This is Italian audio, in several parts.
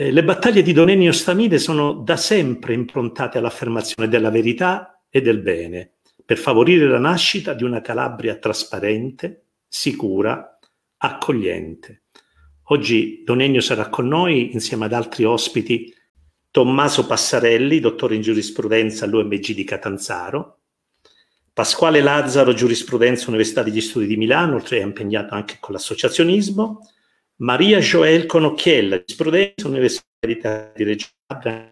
Eh, le battaglie di Don Ennio Stamide sono da sempre improntate all'affermazione della verità e del bene, per favorire la nascita di una Calabria trasparente, sicura, accogliente. Oggi Don Ennio sarà con noi insieme ad altri ospiti Tommaso Passarelli, dottore in giurisprudenza all'UMG di Catanzaro, Pasquale Lazzaro, giurisprudenza Università degli Studi di Milano, oltre è impegnato anche con l'associazionismo, Maria Joel Conocchiella, giurisprudenza Università di Reggio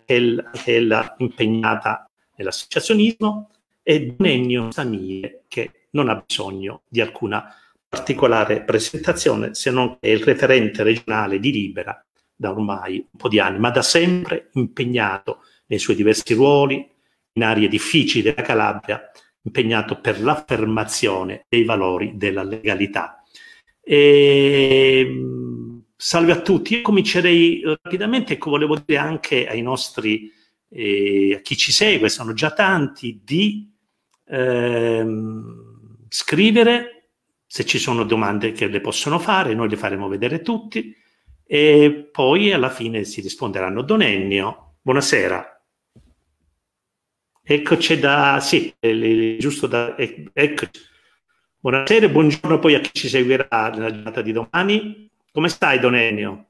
Emilia, anche impegnata nell'associazionismo, e Donegno Samie, che non ha bisogno di alcuna particolare presentazione, se non che è il referente regionale di Libera da ormai un po' di anni, ma da sempre impegnato nei suoi diversi ruoli in aree difficili della Calabria, impegnato per l'affermazione dei valori della legalità. E, salve a tutti, io comincerei rapidamente, ecco, volevo dire anche ai nostri, eh, a chi ci segue, sono già tanti, di ehm, scrivere se ci sono domande che le possono fare, noi le faremo vedere tutti e poi alla fine si risponderanno. Don Ennio, buonasera. Eccoci da... sì, giusto da... Eccoci. Buonasera e buongiorno poi a chi ci seguirà nella giornata di domani. Come stai Don Ennio?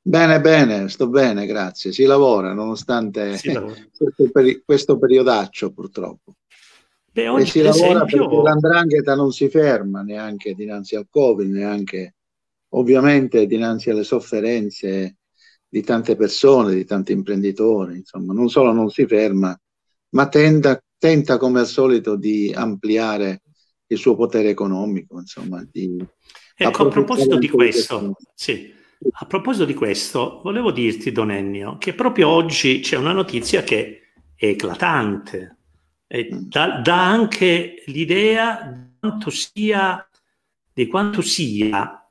Bene, bene, sto bene, grazie. Si lavora nonostante si lavora. Questo, peri- questo periodaccio purtroppo. Beh, oggi, e si lavora esempio... perché l'andrangheta non si ferma neanche dinanzi al Covid, neanche ovviamente dinanzi alle sofferenze di tante persone, di tanti imprenditori, insomma, non solo non si ferma, ma tenta, tenta come al solito di ampliare il suo potere economico, insomma. Di ecco, a proposito di questo, sì, a proposito di questo, volevo dirti, Don Ennio, che proprio oggi c'è una notizia che è eclatante, e dà, dà anche l'idea di quanto sia, di quanto sia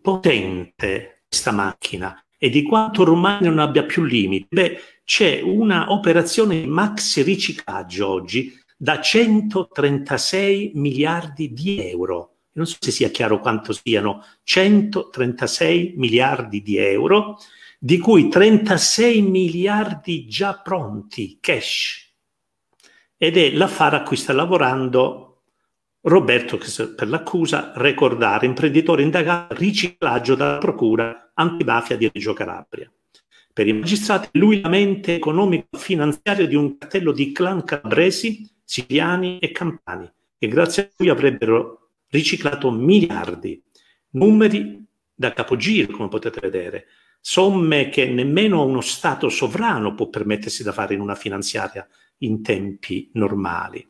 potente questa macchina e di quanto ormai non abbia più limiti. Beh, c'è una operazione maxi riciclaggio oggi da 136 miliardi di euro. Non so se sia chiaro quanto siano 136 miliardi di euro, di cui 36 miliardi già pronti, cash. Ed è l'affare a cui sta lavorando Roberto, per l'accusa, ricordare, imprenditore indagato, riciclaggio dalla procura antimafia di Reggio Calabria. Per i magistrati, lui la mente economico-finanziaria di un cartello di clan calabresi, siciliani e campani, che grazie a lui avrebbero riciclato miliardi, numeri da capogiro, come potete vedere, somme che nemmeno uno Stato sovrano può permettersi da fare in una finanziaria in tempi normali.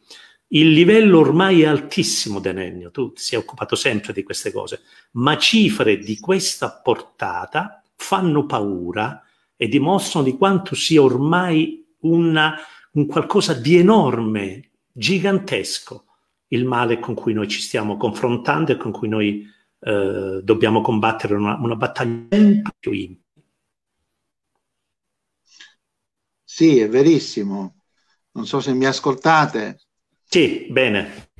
Il livello ormai è altissimo, Denennio, tu ti sei occupato sempre di queste cose, ma cifre di questa portata fanno paura e dimostrano di quanto sia ormai una, un qualcosa di enorme, gigantesco, il male con cui noi ci stiamo confrontando e con cui noi eh, dobbiamo combattere una, una battaglia sempre più intima. Sì, è verissimo. Non so se mi ascoltate. Sì, bene.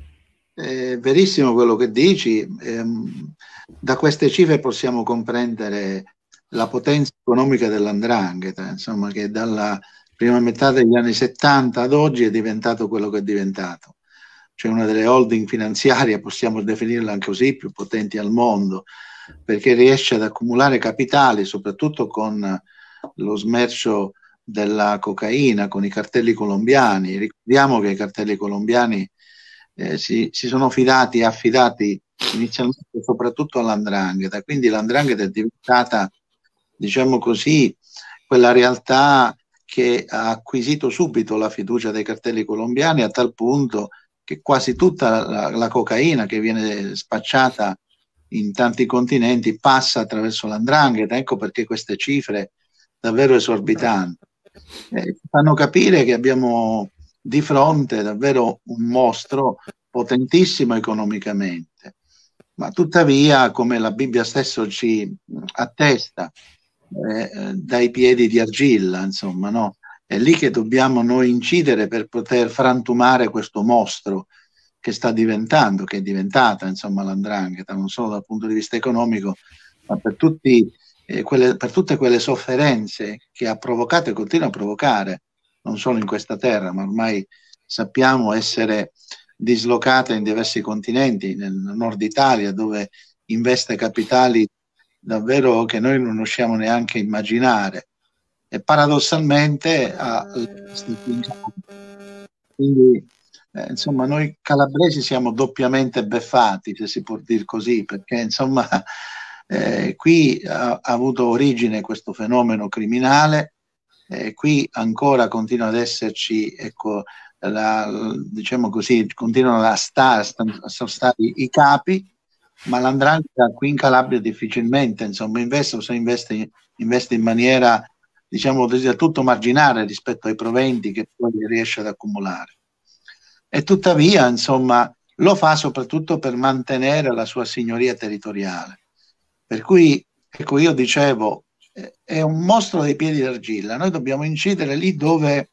È verissimo quello che dici. Ehm, da queste cifre possiamo comprendere la potenza economica dell'andrangheta, insomma, che dalla prima metà degli anni 70 ad oggi è diventato quello che è diventato. Cioè una delle holding finanziarie, possiamo definirla anche così, più potenti al mondo, perché riesce ad accumulare capitali, soprattutto con lo smercio della cocaina con i cartelli colombiani. Ricordiamo che i cartelli colombiani eh, si, si, sono fidati affidati inizialmente soprattutto all'andrangheta, quindi l'andrangheta è diventata, diciamo così, quella realtà che ha acquisito subito la fiducia dei cartelli colombiani a tal punto che quasi tutta la, la cocaina che viene spacciata in tanti continenti passa attraverso l'andrangheta, ecco perché queste cifre davvero esorbitanti. Eh, fanno capire che abbiamo di fronte davvero un mostro potentissimo economicamente, ma tuttavia, come la Bibbia stesso ci attesta, eh, dai piedi di argilla, insomma, no? È lì che dobbiamo noi incidere per poter frantumare questo mostro che sta diventando, che è diventata, insomma, l'andrangheta, non solo dal punto di vista economico, ma per tutti eh, quelle, per tutte quelle sofferenze che ha provocato e continua a provocare, non solo in questa terra, ma ormai sappiamo essere dislocata in diversi continenti, nel nord Italia, dove investe capitali davvero che noi non riusciamo neanche a immaginare. E paradossalmente ha quindi eh, insomma noi calabresi siamo doppiamente beffati, se si può dire così, perché insomma eh, qui ha, ha, avuto origine questo fenomeno criminale, eh, qui ancora continua ad esserci, ecco, la, diciamo così, continuano a stare, a stare i capi, ma l'andrangheta qui in Calabria difficilmente insomma, investe o se investe, investe in maniera diciamo del tutto marginale rispetto ai proventi che poi riesce ad accumulare. E tuttavia, insomma, lo fa soprattutto per mantenere la sua signoria territoriale. Per cui, ecco, io dicevo, eh, è un mostro dei piedi d'argilla, noi dobbiamo incidere lì dove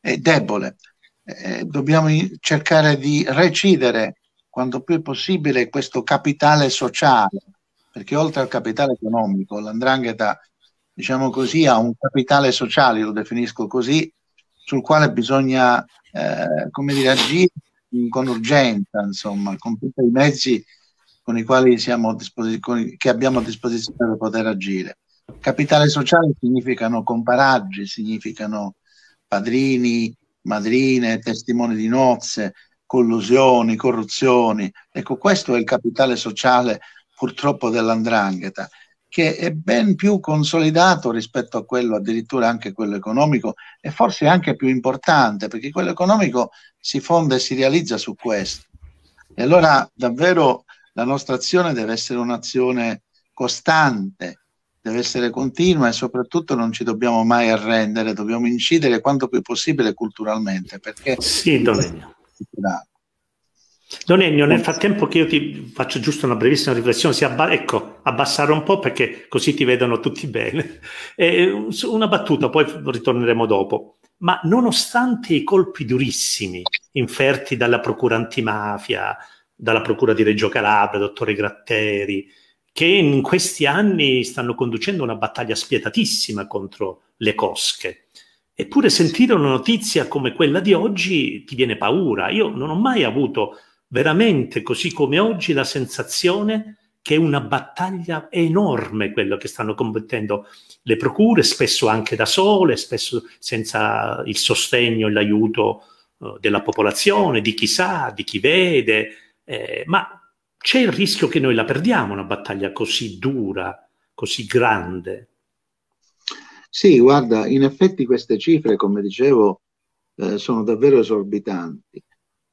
è debole, eh, dobbiamo cercare di recidere quanto più possibile questo capitale sociale, perché oltre al capitale economico, l'andrangheta, diciamo così, ha un capitale sociale, lo definisco così, sul quale bisogna, eh, come dire, agire con urgenza, insomma, con tutti i mezzi con i quali siamo a disposizione, che abbiamo a disposizione per poter agire. Capitale sociale significano comparaggi, significano padrini, madrine, testimoni di nozze, collusioni, corruzioni. Ecco, questo è il capitale sociale purtroppo dell'andrangheta, che è ben più consolidato rispetto a quello, addirittura anche quello economico, e forse anche più importante, perché quello economico si fonda e si realizza su questo. E allora davvero la nostra azione deve essere un'azione costante, deve essere continua e soprattutto non ci dobbiamo mai arrendere, dobbiamo incidere quanto più possibile culturalmente. Perché sì, Don Ennio. Don Ennio, nel frattempo che io ti faccio giusto una brevissima riflessione, si abba- ecco, abbassare un po' perché così ti vedono tutti bene. Eh, una battuta, poi ritorneremo dopo. Ma nonostante i colpi durissimi inferti dalla procura antimafia, dalla Procura di Reggio Calabria, dottore Gratteri, che in questi anni stanno conducendo una battaglia spietatissima contro le cosche. Eppure sentire una notizia come quella di oggi ti viene paura. Io non ho mai avuto veramente, così come oggi, la sensazione che è una battaglia enorme quello che stanno combattendo le procure, spesso anche da sole, spesso senza il sostegno e l'aiuto uh, della popolazione, di chi sa, di chi vede, eh, ma c'è il rischio che noi la perdiamo una battaglia così dura, così grande. Sì, guarda, in effetti queste cifre, come dicevo, eh, sono davvero esorbitanti.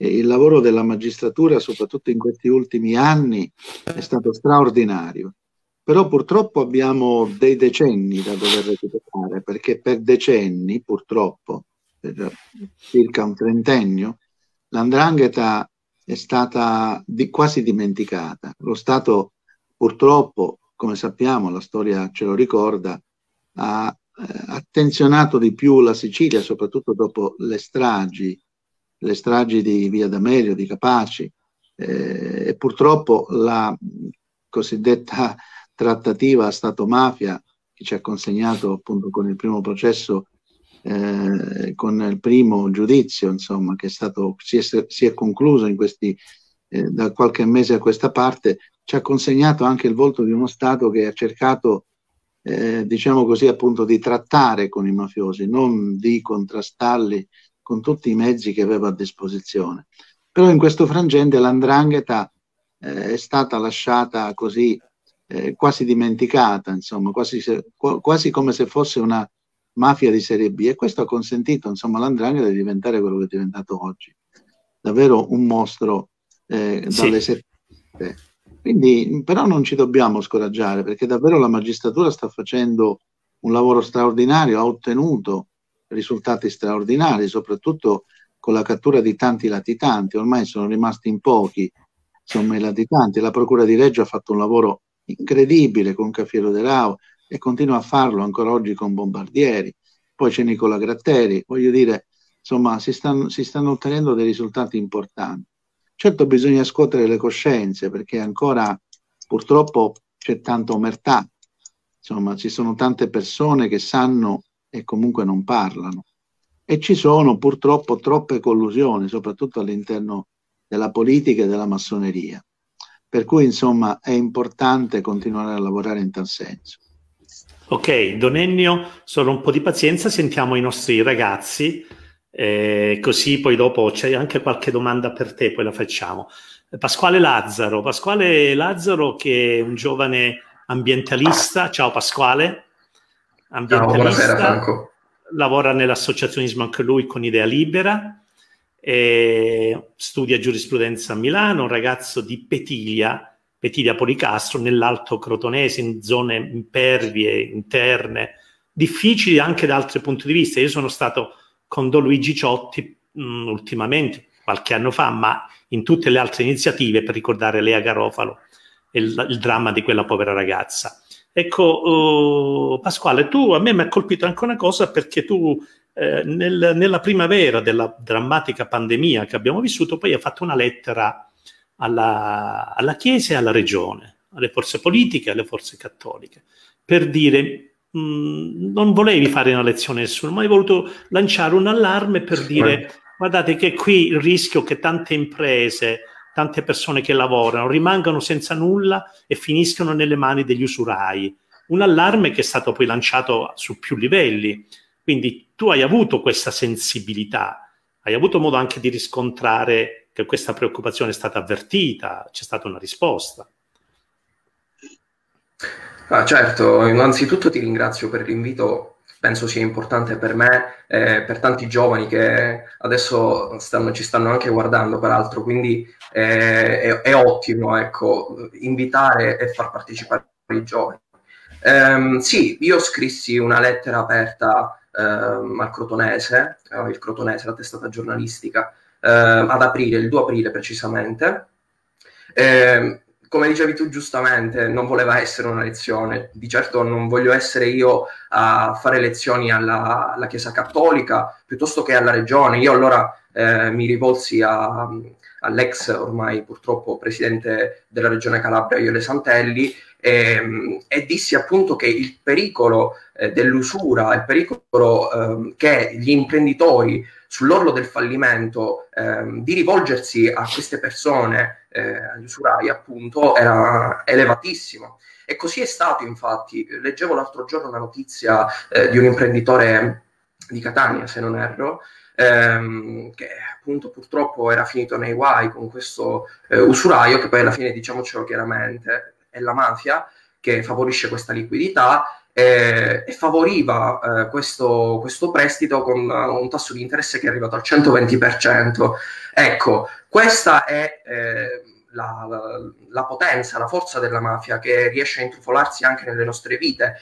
Il lavoro della magistratura, soprattutto in questi ultimi anni, è stato straordinario. Però purtroppo abbiamo dei decenni da dover recuperare, perché per decenni, purtroppo, per circa un trentennio, l'andrangheta è stata di, quasi dimenticata. Lo Stato purtroppo, come sappiamo, la storia ce lo ricorda, ha eh, attenzionato di più la Sicilia, soprattutto dopo le stragi, le stragi di Via D'Amelio, di Capaci, eh, e purtroppo la cosiddetta trattativa Stato-mafia che ci ha consegnato appunto con il primo processo eh, con il primo giudizio, insomma, che è stato, si, è, si è concluso in questi, eh, da qualche mese a questa parte, ci ha consegnato anche il volto di uno Stato che ha cercato, eh, diciamo così, appunto di trattare con i mafiosi, non di contrastarli con tutti i mezzi che aveva a disposizione. Però in questo frangente l'andrangheta eh, è stata lasciata così eh, quasi dimenticata, insomma, quasi, se, quasi come se fosse una mafia di serie B e questo ha consentito insomma all'Andrangheta di diventare quello che è diventato oggi davvero un mostro eh, dalle sì. sette quindi però non ci dobbiamo scoraggiare perché davvero la magistratura sta facendo un lavoro straordinario ha ottenuto risultati straordinari soprattutto con la cattura di tanti latitanti ormai sono rimasti in pochi insomma i latitanti la procura di Reggio ha fatto un lavoro incredibile con Cafiero De Rao e continua a farlo ancora oggi con Bombardieri. Poi c'è Nicola Gratteri, voglio dire, insomma, si stanno, si stanno ottenendo dei risultati importanti. Certo bisogna scuotere le coscienze perché ancora purtroppo c'è tanta omertà insomma ci sono tante persone che sanno e comunque non parlano e ci sono purtroppo troppe collusioni, soprattutto all'interno della politica e della massoneria. Per cui insomma è importante continuare a lavorare in tal senso. Ok, Don Ennio, solo un po' di pazienza, sentiamo i nostri ragazzi, eh, così poi dopo c'è anche qualche domanda per te, poi la facciamo. Pasquale Lazzaro, Pasquale Lazzaro che è un giovane ambientalista, ciao Pasquale, ambientalista, ciao, buonasera Franco. lavora nell'associazionismo anche lui con Idea Libera, studia giurisprudenza a Milano, un ragazzo di Petiglia, Petiglia Policastro, nell'Alto Crotonese, in zone impervie, interne, difficili anche da altri punti di vista. Io sono stato con Don Luigi Ciotti mh, mm, ultimamente, qualche anno fa, ma in tutte le altre iniziative per ricordare Lea Garofalo e il, il dramma di quella povera ragazza. Ecco, uh, Pasquale, tu a me mi ha colpito anche una cosa perché tu eh, nel, nella primavera della drammatica pandemia che abbiamo vissuto, poi ha fatto una lettera alla, alla Chiesa e alla Regione, alle forze politiche, alle forze cattoliche, per dire mh, mm, non volevi fare una lezione a nessuno, ma hai voluto lanciare un allarme per dire guardate che qui il rischio che tante imprese, tante persone che lavorano rimangano senza nulla e finiscano nelle mani degli usurai. Un allarme che è stato poi lanciato su più livelli. Quindi tu hai avuto questa sensibilità, hai avuto modo anche di riscontrare che questa preoccupazione è stata avvertita, c'è stata una risposta. Ah, certo, innanzitutto ti ringrazio per l'invito, penso sia importante per me e per tanti giovani che adesso stanno, ci stanno anche guardando, peraltro, quindi è, è, è ottimo ecco, invitare e far partecipare i giovani. Um, sì, io scrissi una lettera aperta ehm, al Crotonese, eh, il Crotonese, la testata giornalistica, ehm, ad aprile, il 2 aprile precisamente. Eh, come dicevi tu giustamente, non voleva essere una lezione. Di certo non voglio essere io a fare lezioni alla, alla Chiesa Cattolica piuttosto che alla Regione. Io allora eh, mi rivolsi a, all'ex ormai purtroppo presidente della Regione Calabria, Iole Santelli, e, e dissi appunto che il pericolo eh, dell'usura, il pericolo eh, che gli imprenditori sull'orlo del fallimento eh, di rivolgersi a queste persone, eh, agli usurai appunto, era elevatissimo. E così è stato infatti. Leggevo l'altro giorno una notizia eh, di un imprenditore di Catania, se non erro, ehm, che appunto purtroppo era finito nei guai con questo eh, usuraio, che poi alla fine, diciamocelo chiaramente, è la mafia che favorisce questa liquidità eh, e favoriva eh, questo, questo, prestito con un tasso di interesse che è arrivato al 120%. Ecco, questa è eh, la, la, la, potenza, la forza della mafia che riesce a intrufolarsi anche nelle nostre vite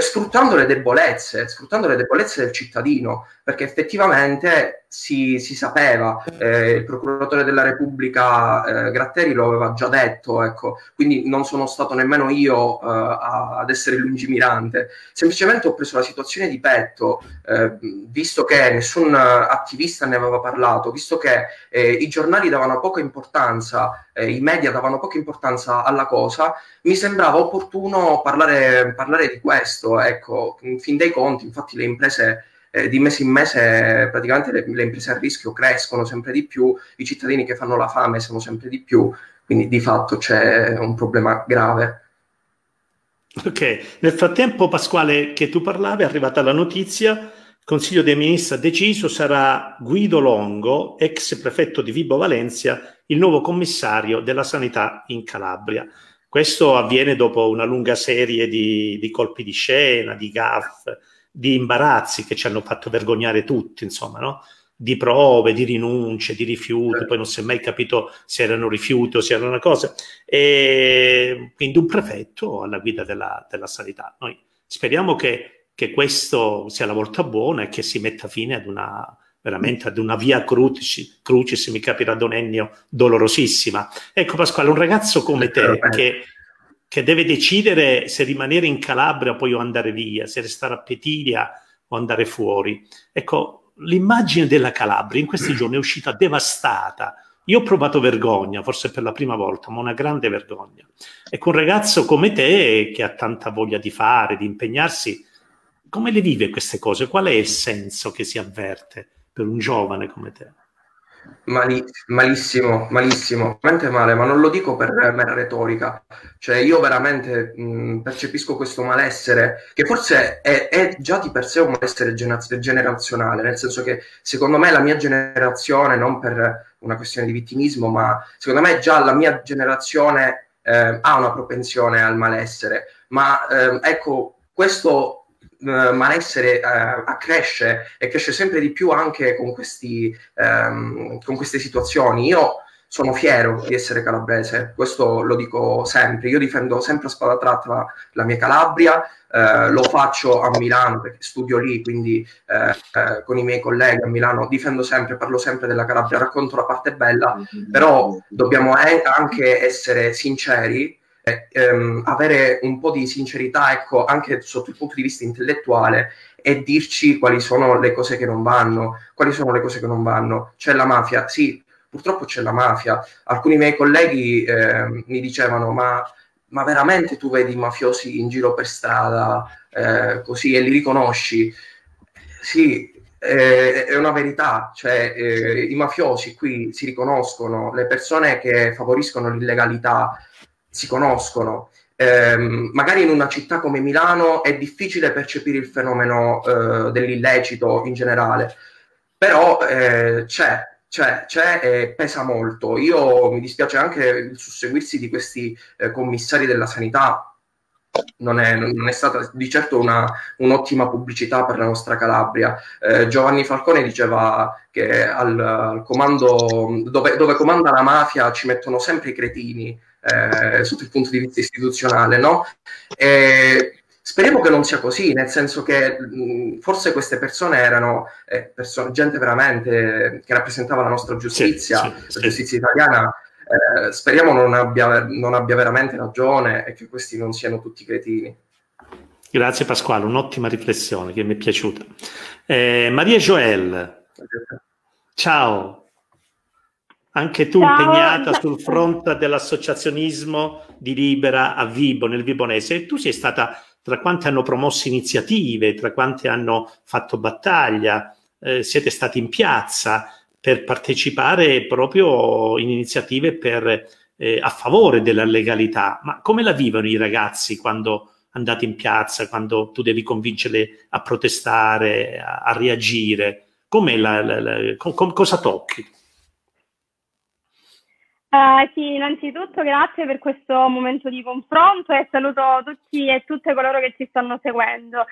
sfruttando le debolezze, sfruttando le debolezze del cittadino, perché effettivamente si, si sapeva, eh, il procuratore della Repubblica eh, Gratteri lo aveva già detto, ecco, quindi non sono stato nemmeno io eh, ad essere lungimirante, semplicemente ho preso la situazione di petto, eh, visto che nessun attivista ne aveva parlato, visto che eh, i giornali davano poca importanza, eh, i media davano poca importanza alla cosa, mi sembrava opportuno parlare, parlare di questo. Ecco, in fin dei conti, infatti, le imprese eh, di mese in mese, praticamente le, le, imprese a rischio crescono sempre di più, i cittadini che fanno la fame sono sempre di più, quindi di fatto c'è un problema grave. Ok, nel frattempo Pasquale che tu parlavi è arrivata la notizia, il Consiglio dei Ministri ha deciso, sarà Guido Longo, ex prefetto di Vibo Valencia, il nuovo commissario della sanità in Calabria. Questo avviene dopo una lunga serie di, di colpi di scena, di gaff, di imbarazzi che ci hanno fatto vergognare tutti, insomma, no? di prove, di rinunce, di rifiuti, poi non si è mai capito se erano rifiuti o se erano una cosa. E quindi un prefetto alla guida della, della sanità. Noi speriamo che, che questo sia la volta buona e che si metta fine ad una veramente ad una via crucis, crucis mi capirà Don Ennio, dolorosissima. Ecco Pasquale, un ragazzo come te che, che, deve decidere se rimanere in Calabria o poi andare via, se restare a Petilia o andare fuori. Ecco, l'immagine della Calabria in questi giorni è uscita devastata, Io ho provato vergogna, forse per la prima volta, ma una grande vergogna. Ecco, un ragazzo come te, che ha tanta voglia di fare, di impegnarsi, come le vive queste cose? Qual è il senso che si avverte per un giovane come te? Mali- malissimo, malissimo, veramente male, ma non lo dico per mera retorica. Cioè, io veramente mh, percepisco questo malessere, che forse è, è, già di per sé un malessere gener- generazionale, nel senso che secondo me la mia generazione, non per una questione di vittimismo, ma secondo me già la mia generazione eh, ha una propensione al malessere. Ma eh, ecco, questo malessere eh, accresce e cresce sempre di più anche con, questi, ehm, con queste situazioni. Io sono fiero di essere calabrese, questo lo dico sempre. Io difendo sempre a spada tratta la mia Calabria, eh, lo faccio a Milano perché studio lì, quindi eh, eh, con i miei colleghi a Milano difendo sempre, parlo sempre della Calabria, racconto la parte bella, però dobbiamo anche essere sinceri ehm, avere un po' di sincerità, ecco, anche sotto il punto di vista intellettuale e dirci quali sono le cose che non vanno, quali sono le cose che non vanno. C'è la mafia, sì, purtroppo c'è la mafia. Alcuni miei colleghi eh, mi dicevano, ma, ma, veramente tu vedi mafiosi in giro per strada eh, così e li riconosci? Sì, eh, è una verità, cioè eh, i mafiosi qui si riconoscono, le persone che favoriscono l'illegalità si conoscono. Eh, magari in una città come Milano è difficile percepire il fenomeno eh, dell'illecito in generale, però eh, c'è, c'è, c'è e pesa molto. Io mi dispiace anche il susseguirsi di questi eh, commissari della sanità. Non è, non è, stata di certo una, un'ottima pubblicità per la nostra Calabria. Eh, Giovanni Falcone diceva che al, al comando dove, dove comanda la mafia ci mettono sempre i cretini eh, sotto il punto di vista istituzionale, no? E speriamo che non sia così, nel senso che mh, forse queste persone erano eh, person- gente veramente che rappresentava la nostra giustizia, sì, sì, la giustizia italiana. Eh, speriamo non abbia, non abbia veramente ragione e che questi non siano tutti cretini. Grazie Pasquale, un'ottima riflessione che mi è piaciuta. Eh, Maria Joel, ciao. Anche tu Ciao. impegnata sul fronte dell'associazionismo di Libera a Vibo, nel Vibonese. E tu sei stata tra quanti hanno promosso iniziative, tra quanti hanno fatto battaglia, eh, siete stati in piazza per partecipare proprio in iniziative per, eh, a favore della legalità. Ma come la vivono i ragazzi quando andate in piazza, quando tu devi convincerli a protestare, a, a reagire? Com'è la, la, la, com, cosa tocchi? Uh, sì, innanzitutto grazie per questo momento di confronto e saluto tutti e tutte coloro che ci stanno seguendo.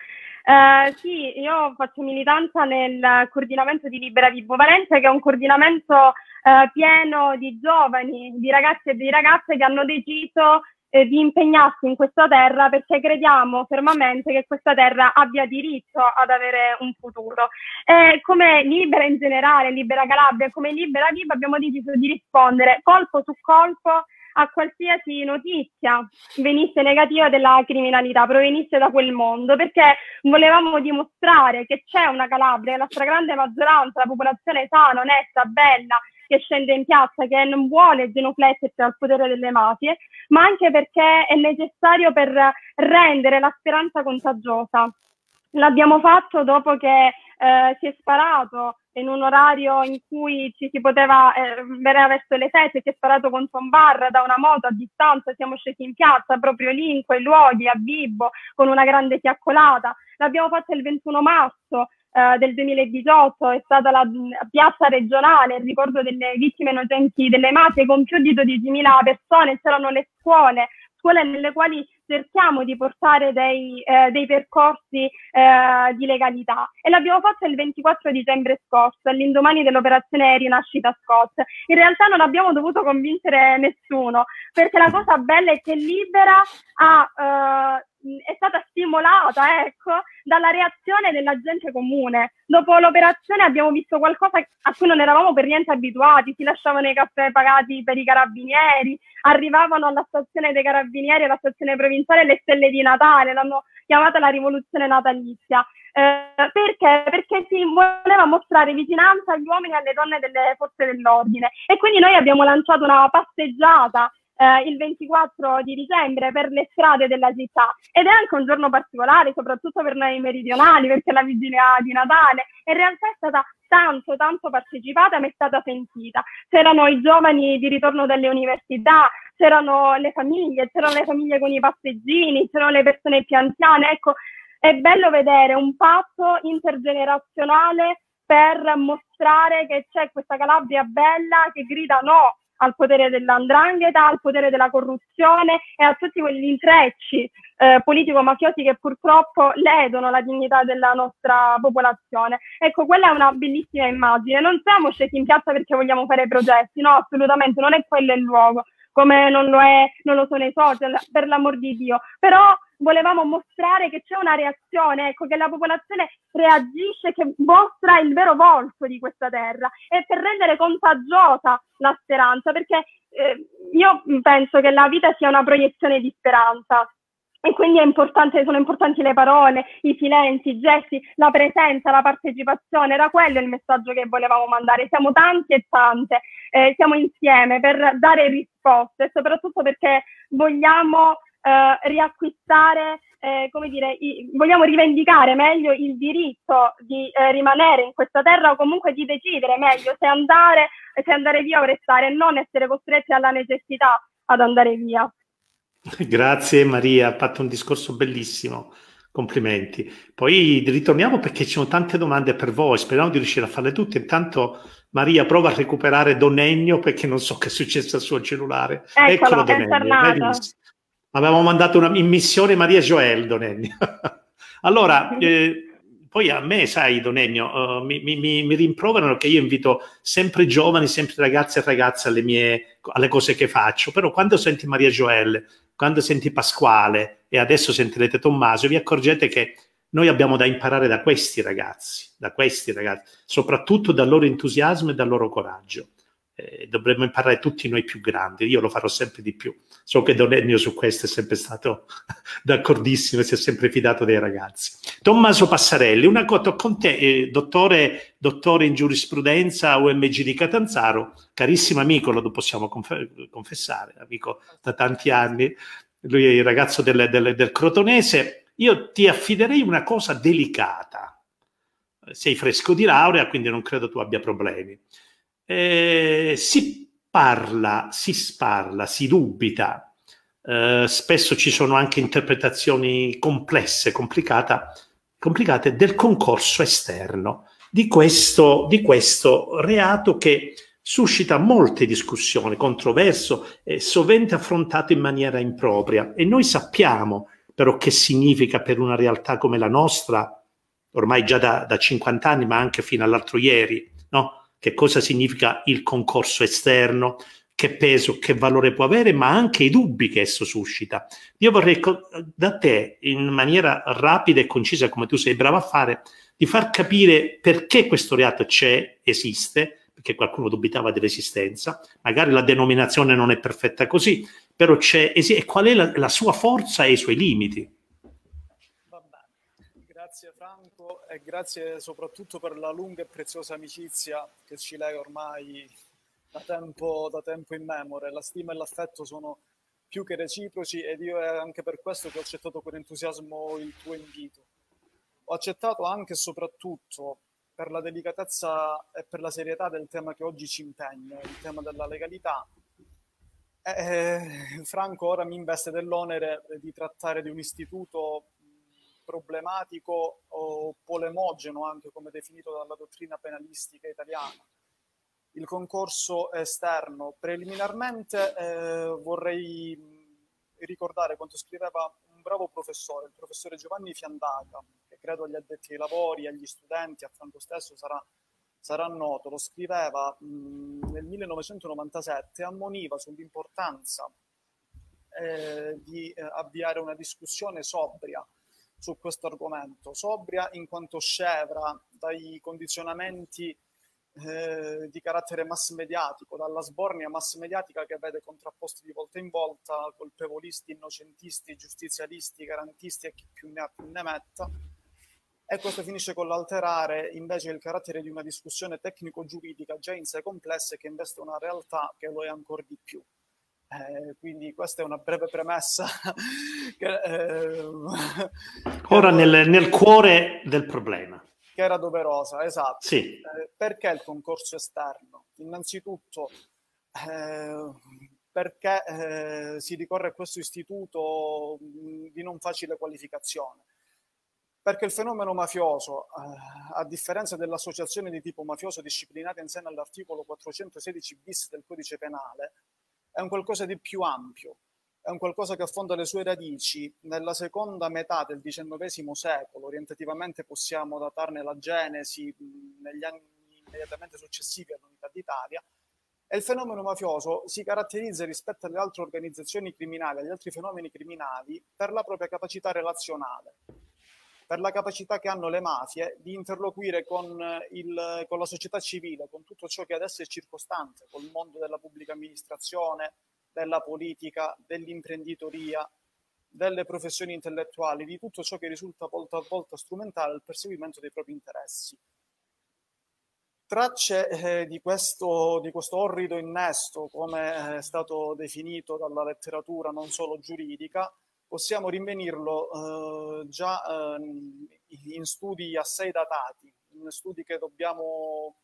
Uh, sì, io faccio militanza nel coordinamento di Libera Vibo Valencia, che è un coordinamento uh, pieno di giovani, di ragazzi e di ragazze che hanno deciso eh, di impegnarsi in questa terra perché crediamo fermamente che questa terra abbia diritto ad avere un futuro. E come Libera in generale, Libera Calabria, come Libera Viva abbiamo deciso di rispondere colpo su colpo a qualsiasi notizia venisse negativa della criminalità, provenisse da quel mondo, perché volevamo dimostrare che c'è una Calabria, la stragrande maggioranza, la popolazione sana, onesta, bella, che scende in piazza, che non vuole genuflettersi al potere delle mafie, ma anche perché è necessario per rendere la speranza contagiosa. L'abbiamo fatto dopo che eh, si è sparato in un orario in cui ci si poteva eh, vedere verso le sette, si è sparato contro un bar da una moto a distanza, siamo scesi in piazza proprio lì in quei luoghi a Vibo con una grande fiaccolata. L'abbiamo fatto il 21 marzo eh, del 2018 è stata la piazza regionale il ricordo delle vittime innocenti delle mafie con più di 12.000 persone, c'erano le scuole, scuole nelle quali cerchiamo di portare dei, eh, dei percorsi eh, di legalità e l'abbiamo fatto il 24 dicembre scorso, all'indomani dell'operazione Rinascita Scott. In realtà non abbiamo dovuto convincere nessuno perché la cosa bella è che Libera ha eh, è stata stimolata ecco, dalla reazione della gente comune. Dopo l'operazione abbiamo visto qualcosa a cui non eravamo per niente abituati, si lasciavano i caffè pagati per i carabinieri, arrivavano alla stazione dei carabinieri, alla stazione provinciale, le stelle di Natale, l'anno chiamata la rivoluzione natalizia. Eh, perché? Perché si voleva mostrare vicinanza agli uomini e alle donne delle forze dell'ordine e quindi noi abbiamo lanciato una passeggiata eh, il 24 di dicembre per le strade della città ed è anche un giorno particolare, soprattutto per noi meridionali, perché è la vigilia di Natale. In realtà è stata tanto, tanto partecipata, ma è stata sentita. C'erano i giovani di ritorno dalle università, c'erano le famiglie, c'erano le famiglie con i passeggini, c'erano le persone più anziane. Ecco, è bello vedere un patto intergenerazionale per mostrare che c'è questa Calabria bella che grida no al potere dell'andrangheta, al potere della corruzione e a tutti quegli intrecci eh, politico-mafiosi che purtroppo ledono la dignità della nostra popolazione. Ecco, quella è una bellissima immagine. Non siamo scesi in piazza perché vogliamo fare protesti, no, assolutamente, non è quello il luogo, come non lo, è, non lo sono i social, per l'amor di Dio. Però volevamo mostrare che c'è una reazione, ecco, che la popolazione reagisce, che mostra il vero volto di questa terra e per rendere contagiosa la speranza, perché eh, io penso che la vita sia una proiezione di speranza. E quindi importante, sono importanti le parole, i silenzi, i gesti, la presenza, la partecipazione. Era quello il messaggio che volevamo mandare. Siamo tanti e tante, eh, siamo insieme per dare risposte, soprattutto perché vogliamo eh, riacquistare, eh, come dire, i, vogliamo rivendicare meglio il diritto di eh, rimanere in questa terra o comunque di decidere meglio se andare, se andare via o restare e non essere costretti alla necessità ad andare via. Grazie Maria, ha fatto un discorso bellissimo. Complimenti. Poi ritorniamo perché ci sono tante domande per voi, speriamo di riuscire a farle tutte. Intanto Maria prova a recuperare Don Ennio perché non so che è successo al suo cellulare. Eccolo, Eccolo Don Ennio. Avevamo mandato una, in missione Maria Joel, Don Ennio. allora, eh, poi a me, sai, Don Ennio, uh, mi, mi, mi, rimproverano che io invito sempre giovani, sempre ragazzi e ragazze alle, mie, alle cose che faccio, però quando senti Maria Joel, quando senti Pasquale e adesso sentirete Tommaso, vi accorgete che noi abbiamo da imparare da questi ragazzi, da questi ragazzi, soprattutto dal loro entusiasmo e dal loro coraggio eh, dovremmo imparare tutti noi più grandi, io lo farò sempre di più. So che Don Ennio su questo è sempre stato d'accordissimo e si è sempre fidato dei ragazzi. Tommaso Passarelli, una cosa con te, eh, dottore, dottore, in giurisprudenza UMG di Catanzaro, carissimo amico, lo possiamo conf- confessare, amico da tanti anni, lui è il ragazzo del, del, del Crotonese, io ti affiderei una cosa delicata. Sei fresco di laurea, quindi non credo tu abbia problemi eh, si parla, si sparla, si dubita, eh, spesso ci sono anche interpretazioni complesse, complicate del concorso esterno, di questo, di questo reato che suscita molte discussioni, controverso e sovente affrontato in maniera impropria. E noi sappiamo però che significa per una realtà come la nostra, ormai già da, da 50 anni, ma anche fino all'altro ieri, no? Che cosa significa il concorso esterno, che peso, che valore può avere, ma anche i dubbi che esso suscita. Io vorrei da te, in maniera rapida e concisa, come tu sei bravo a fare, di far capire perché questo reato c'è, esiste, perché qualcuno dubitava dell'esistenza, magari la denominazione non è perfetta così, però c'è, e qual è la, la sua forza e i suoi limiti. Grazie Franco grazie soprattutto per la lunga e preziosa amicizia che ci lega ormai da tempo, da tempo in memoria. La stima e l'affetto sono più che reciproci ed io è anche per questo che ho accettato con entusiasmo il tuo invito. Ho accettato anche e soprattutto per la delicatezza e per la serietà del tema che oggi ci impegna, il tema della legalità. Eh, Franco ora mi investe dell'onere di trattare di un istituto problematico o polemogeno, anche come definito dalla dottrina penalistica italiana. Il concorso esterno. Preliminarmente eh, vorrei ricordare quanto scriveva un bravo professore, il professore Giovanni Fiandaca, che credo agli addetti ai lavori, agli studenti, a Franco stesso sarà, sarà noto. Lo scriveva mh, nel 1997 e ammoniva sull'importanza eh, di eh, avviare una discussione sobria su questo argomento, sobria in quanto scevra dai condizionamenti eh, di carattere mass mediatico, dalla sbornia mass mediatica che vede contrapposti di volta in volta colpevolisti, innocentisti, giustizialisti, garantisti e chi più ne ha più ne metta. E questo finisce con l'alterare invece il carattere di una discussione tecnico-giuridica già in sé complessa e che investe una realtà che lo è ancora di più. Eh, quindi questa è una breve premessa. che, eh, Ora nel, nel, cuore del problema. Che era doverosa, esatto. Sì. Eh, perché il concorso esterno? Innanzitutto eh, perché eh, si ricorre a questo istituto di non facile qualificazione. Perché il fenomeno mafioso, eh, a differenza dell'associazione di tipo mafioso disciplinata in seno all'articolo 416 bis del codice penale, è un qualcosa di più ampio, è un qualcosa che affonda le sue radici. Nella seconda metà del XIX secolo, orientativamente possiamo datarne la genesi negli anni immediatamente successivi all'unità d'Italia, e il fenomeno mafioso si caratterizza rispetto alle altre organizzazioni criminali, agli altri fenomeni criminali, per la propria capacità relazionale, per la capacità che hanno le mafie di interloquire con, il, con la società civile, con tutto ciò che adesso è circostante, col mondo della pubblica amministrazione, della politica, dell'imprenditoria, delle professioni intellettuali, di tutto ciò che risulta volta a volta strumentale al perseguimento dei propri interessi. Tracce eh, di, questo, di, questo, orrido innesto, come è stato definito dalla letteratura non solo giuridica, possiamo rinvenirlo eh, già eh, in studi assai datati, in studi che dobbiamo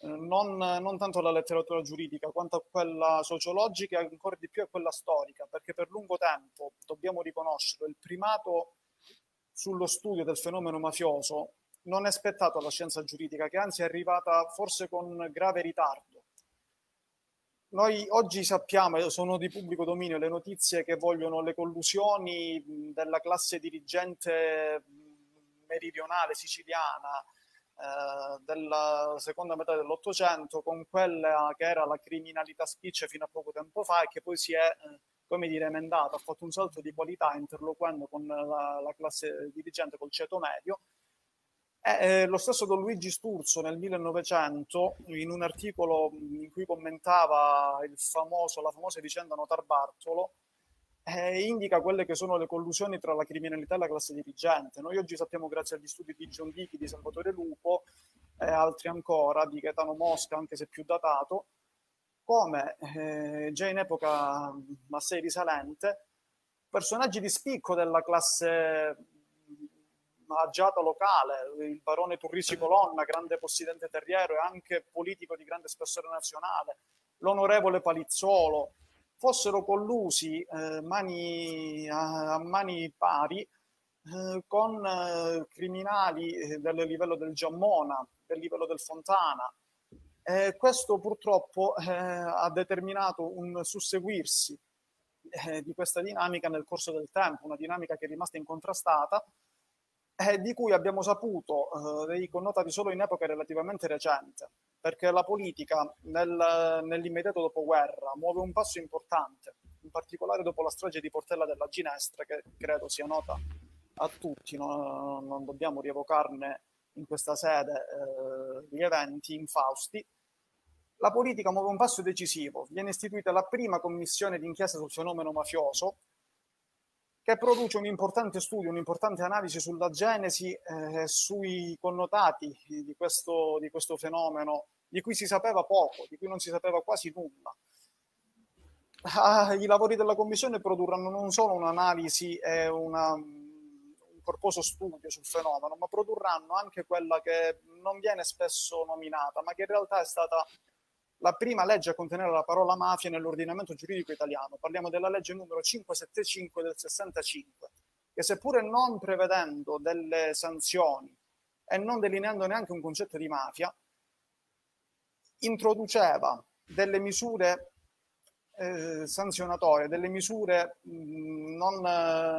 eh, non, non, tanto alla letteratura giuridica quanto a quella sociologica e ancora di più a quella storica, perché per lungo tempo dobbiamo riconoscere il primato sullo studio del fenomeno mafioso non è spettato alla scienza giuridica, che anzi è arrivata forse con grave ritardo noi oggi sappiamo, sono di pubblico dominio, le notizie che vogliono le collusioni della classe dirigente meridionale siciliana eh, della seconda metà dell'Ottocento con quella che era la criminalità spiccia fino a poco tempo fa e che poi si è, eh, come dire, emendata, ha fatto un salto di qualità interloquendo con la, la classe dirigente, col ceto medio eh, eh, lo stesso Don Luigi Sturzo nel 1900, in un articolo in cui commentava famoso, la famosa vicenda Notar Bartolo, eh, indica quelle che sono le collusioni tra la criminalità e la classe dirigente. Noi oggi sappiamo, grazie agli studi di John Dickey, di Salvatore Lupo e altri ancora, di Gaetano Mosca, anche se più datato, come eh, già in epoca assai risalente, personaggi di spicco della classe agiata locale, il barone Turrisi Colonna, grande possidente terriero e anche politico di grande spessore nazionale, l'onorevole Palizzolo, fossero collusi eh, mani, a, a, mani pari eh, con eh, criminali eh, del livello del Giammona, del livello del Fontana. Questo purtroppo eh, ha determinato un susseguirsi eh, di questa dinamica nel corso del tempo, una dinamica che è rimasta incontrastata eh, di cui abbiamo saputo eh, dei connotati solo in epoca relativamente recente, perché la politica nel, nell'immediato dopoguerra muove un passo importante, in particolare dopo la strage di Portella della Ginestra, che credo sia nota a tutti, no? non dobbiamo rievocarne in questa sede eh, gli eventi infausti. La politica muove un passo decisivo, viene istituita la prima commissione d'inchiesta sul fenomeno mafioso, che produce un importante studio, un'importante analisi sulla genesi e eh, sui connotati di questo, di questo fenomeno, di cui si sapeva poco, di cui non si sapeva quasi nulla. Ah, I lavori della Commissione produrranno non solo un'analisi e una, un corposo studio sul fenomeno, ma produrranno anche quella che non viene spesso nominata, ma che in realtà è stata la prima legge a contenere la parola mafia nell'ordinamento giuridico italiano. Parliamo della legge numero 575 del 65, che seppure non prevedendo delle sanzioni e non delineando neanche un concetto di mafia, introduceva delle misure eh, sanzionatorie, delle misure mh, non,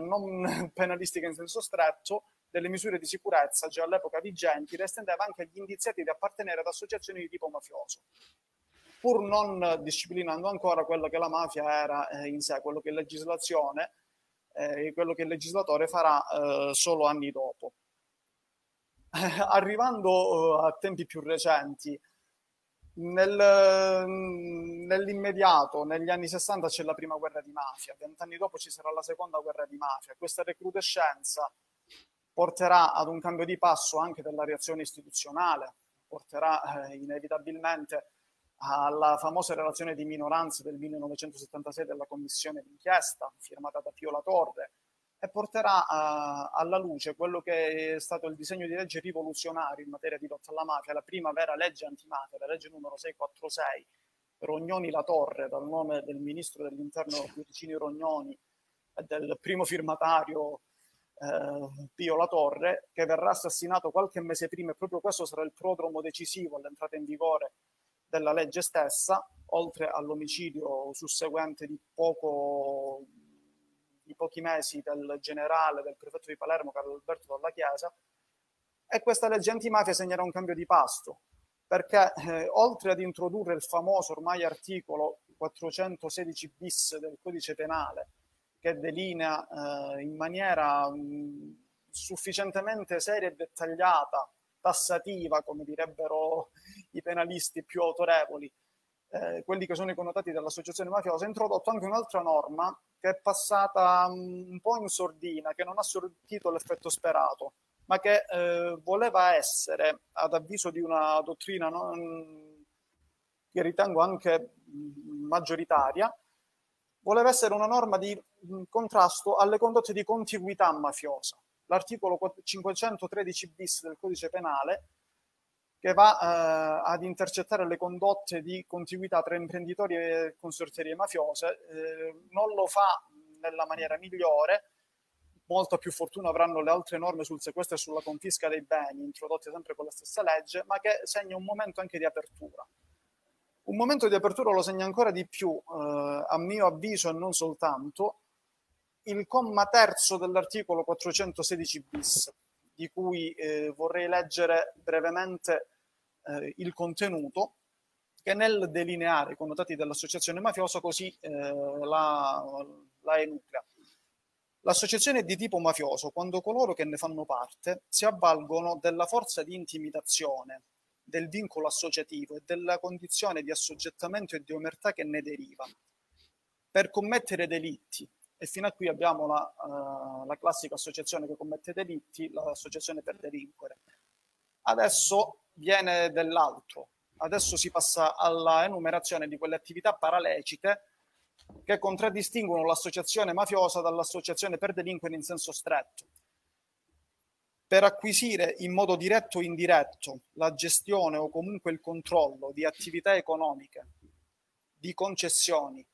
non penalistiche in senso stretto, delle misure di sicurezza già all'epoca vigenti, le estendeva anche agli indiziati di appartenere ad associazioni di tipo mafioso pur non disciplinando ancora quello che la mafia era eh, in sé, quello che legislazione, eh, quello che il legislatore farà eh, solo anni dopo. arrivando eh, a tempi più recenti, Nel, nell'immediato, negli anni 60 c'è la prima guerra di mafia, vent'anni dopo ci sarà la seconda guerra di mafia. Questa recrudescenza porterà ad un cambio di passo anche della reazione istituzionale, porterà eh, inevitabilmente alla famosa relazione di minoranza del 1976 della commissione d'inchiesta firmata da Pio La Torre e porterà a, alla luce quello che è stato il disegno di legge rivoluzionario in materia di lotta alla mafia, la prima vera legge antimafia, la legge numero 646, Rognoni La Torre, dal nome del ministro dell'interno Virginio Rognoni e del primo firmatario eh, Pio La Torre, che verrà assassinato qualche mese prima e proprio questo sarà il prodromo decisivo all'entrata in vigore della legge stessa, oltre all'omicidio susseguente di, poco, di pochi mesi del generale, del prefetto di Palermo, Carlo Alberto Dalla Chiesa, e questa legge antimafia segnerà un cambio di pasto, perché eh, oltre ad introdurre il famoso ormai articolo 416 bis del codice penale, che delinea eh, in maniera mh, sufficientemente seria e dettagliata, tassativa, come direbbero i penalisti più autorevoli, eh, quelli che sono i connotati dell'associazione mafiosa, ha introdotto anche un'altra norma che è passata mh, un po' in sordina, che non ha sortito l'effetto sperato, ma che eh, voleva essere, ad avviso di una dottrina non, che ritengo anche maggioritaria, voleva essere una norma di contrasto alle condotte di contiguità mafiosa. L'articolo 513 bis del codice penale che va eh, ad intercettare le condotte di contiguità tra imprenditori e consorterie mafiose, eh, non lo fa nella maniera migliore, molta più fortuna avranno le altre norme sul sequestro e sulla confisca dei beni, introdotte sempre con la stessa legge, ma che segna un momento anche di apertura. Un momento di apertura lo segna ancora di più, eh, a mio avviso e non soltanto, il comma terzo dell'articolo 416 bis, di cui eh, vorrei leggere brevemente eh, il contenuto, che nel delineare i connotati dell'associazione mafiosa così eh, la, la enuclea. L'associazione è di tipo mafioso quando coloro che ne fanno parte si avvalgono della forza di intimidazione, del vincolo associativo e della condizione di assoggettamento e di omertà che ne deriva, per commettere delitti. E fino a qui abbiamo la, uh, la classica associazione che commette delitti, l'associazione per delinquere. Adesso viene dell'altro, adesso si passa alla enumerazione di quelle attività paralecite che contraddistinguono l'associazione mafiosa dall'associazione per delinquere in senso stretto per acquisire in modo diretto o indiretto la gestione o comunque il controllo di attività economiche, di concessioni,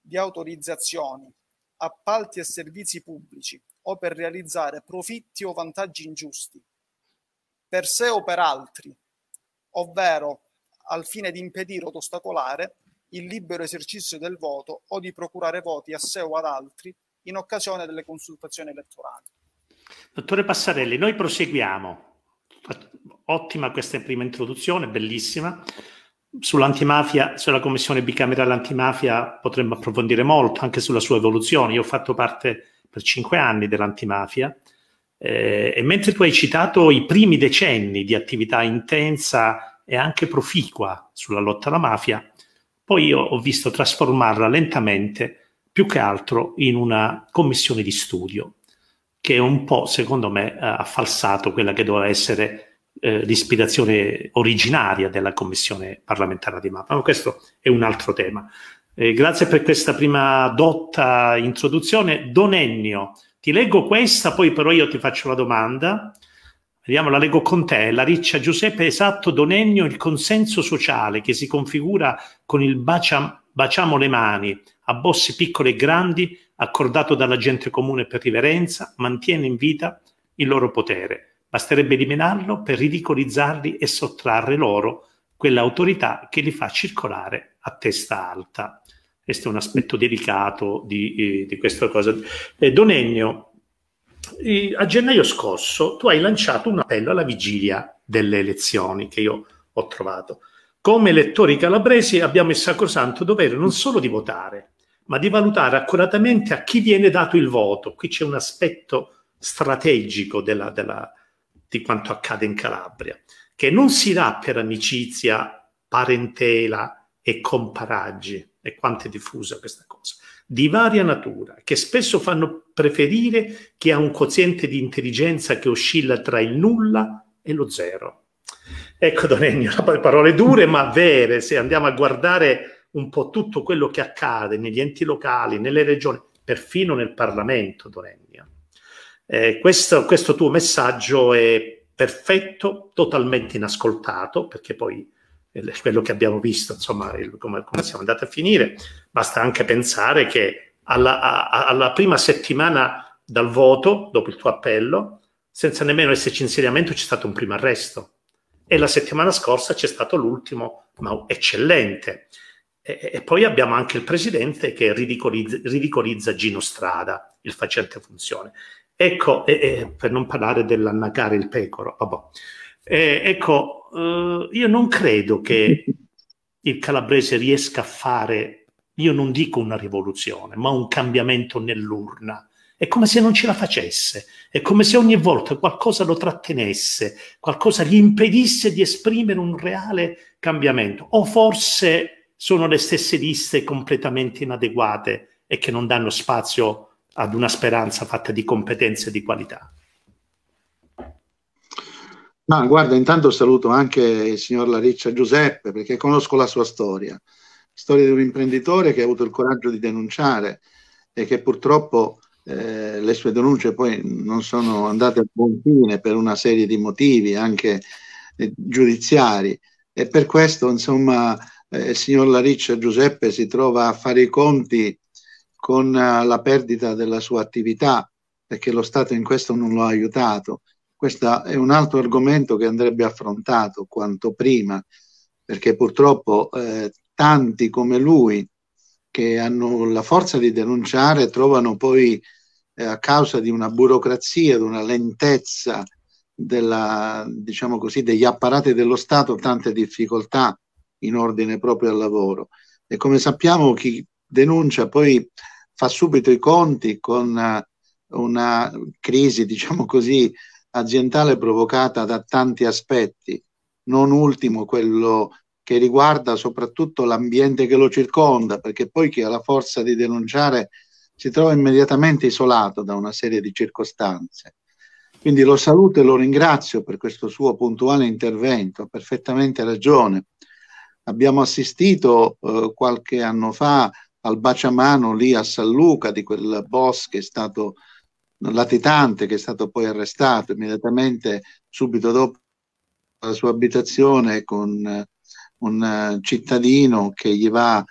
di autorizzazioni, appalti e servizi pubblici o per realizzare profitti o vantaggi ingiusti, per sé o per altri, ovvero al fine di impedire o ostacolare il libero esercizio del voto o di procurare voti a sé o ad altri in occasione delle consultazioni elettorali. Dottore Passarelli, noi proseguiamo. Ottima questa prima introduzione, bellissima. Sull'antimafia, sulla commissione bicamerale antimafia potremmo approfondire molto, anche sulla sua evoluzione. Io ho fatto parte per cinque anni dell'antimafia eh, e mentre tu hai citato i primi decenni di attività intensa e anche proficua sulla lotta alla mafia, poi io ho visto trasformarla lentamente più che altro in una commissione di studio che un po', secondo me, ha falsato quella che doveva essere eh, l'ispirazione originaria della Commissione parlamentare di mappa. Ma questo è un altro tema. Eh, grazie per questa prima dotta introduzione. Don Ennio, ti leggo questa, poi però io ti faccio la domanda. Vediamo, la leggo con te. La riccia Giuseppe, esatto, Don Ennio, il consenso sociale che si configura con il bacia, baciamo le mani a bossi piccoli e grandi accordato dalla gente comune per riverenza, mantiene in vita il loro potere. Basterebbe eliminarlo per ridicolizzarli e sottrarre loro quell'autorità che li fa circolare a testa alta. Questo è un aspetto delicato di, eh, di questa cosa. Eh, Don Ennio, eh, a gennaio scorso tu hai lanciato un appello alla vigilia delle elezioni che io ho trovato. Come elettori calabresi abbiamo il sacrosanto dovere non solo di votare, ma di valutare accuratamente a chi viene dato il voto. Qui c'è un aspetto strategico della, della, di quanto accade in Calabria, che non si dà per amicizia parentela e comparaggi. E quanto è diffusa questa cosa. Di varia natura, che spesso fanno preferire chi ha un quoziente di intelligenza che oscilla tra il nulla e lo zero. Ecco, Don Ennio, parole dure ma vere, se andiamo a guardare un po' tutto quello che accade negli enti locali, nelle regioni, perfino nel Parlamento, Don Ennio. Eh, questo, questo tuo messaggio è perfetto, totalmente inascoltato, perché poi quello che abbiamo visto, insomma, come, come, siamo andati a finire, basta anche pensare che alla, a, alla, prima settimana dal voto, dopo il tuo appello, senza nemmeno esserci insediamento, c'è stato un primo arresto. E la settimana scorsa c'è stato l'ultimo, ma eccellente. E, e poi abbiamo anche il presidente che ridicolizza, ridicolizza Gino Strada, il facente funzione. Ecco, e, e, per non parlare dell'annacare il pecoro, vabbè. Eh, ecco, eh, io non credo che il calabrese riesca a fare, io non dico una rivoluzione, ma un cambiamento nell'urna. È come se non ce la facesse, è come se ogni volta qualcosa lo trattenesse, qualcosa gli impedisse di esprimere un reale cambiamento. O forse sono le stesse liste completamente inadeguate e che non danno spazio ad una speranza fatta di competenze e di qualità. Ma guarda, intanto saluto anche il signor Lariccia Giuseppe perché conosco la sua storia, storia di un imprenditore che ha avuto il coraggio di denunciare e che purtroppo eh, le sue denunce poi non sono andate a buon fine per una serie di motivi anche eh, giudiziari e per questo insomma eh, il signor Lariccia Giuseppe si trova a fare i conti con eh, la perdita della sua attività perché lo Stato in questo non lo ha aiutato. Questo è un altro argomento che andrebbe affrontato quanto prima, perché purtroppo eh, tanti come lui che hanno la forza di denunciare trovano poi eh, a causa di una burocrazia, di una lentezza della, diciamo così, degli apparati dello Stato tante difficoltà in ordine proprio al lavoro. E come sappiamo chi denuncia poi fa subito i conti con uh, una crisi, diciamo così, aziendale provocata da tanti aspetti, non ultimo quello che riguarda soprattutto l'ambiente che lo circonda, perché poi chi ha la forza di denunciare si trova immediatamente isolato da una serie di circostanze. Quindi lo saluto e lo ringrazio per questo suo puntuale intervento, ha perfettamente ragione. Abbiamo assistito eh, qualche anno fa al baciamano lì a San Luca di quel boss che è stato latitante, che è stato poi arrestato immediatamente subito dopo la sua abitazione con un cittadino che gli va,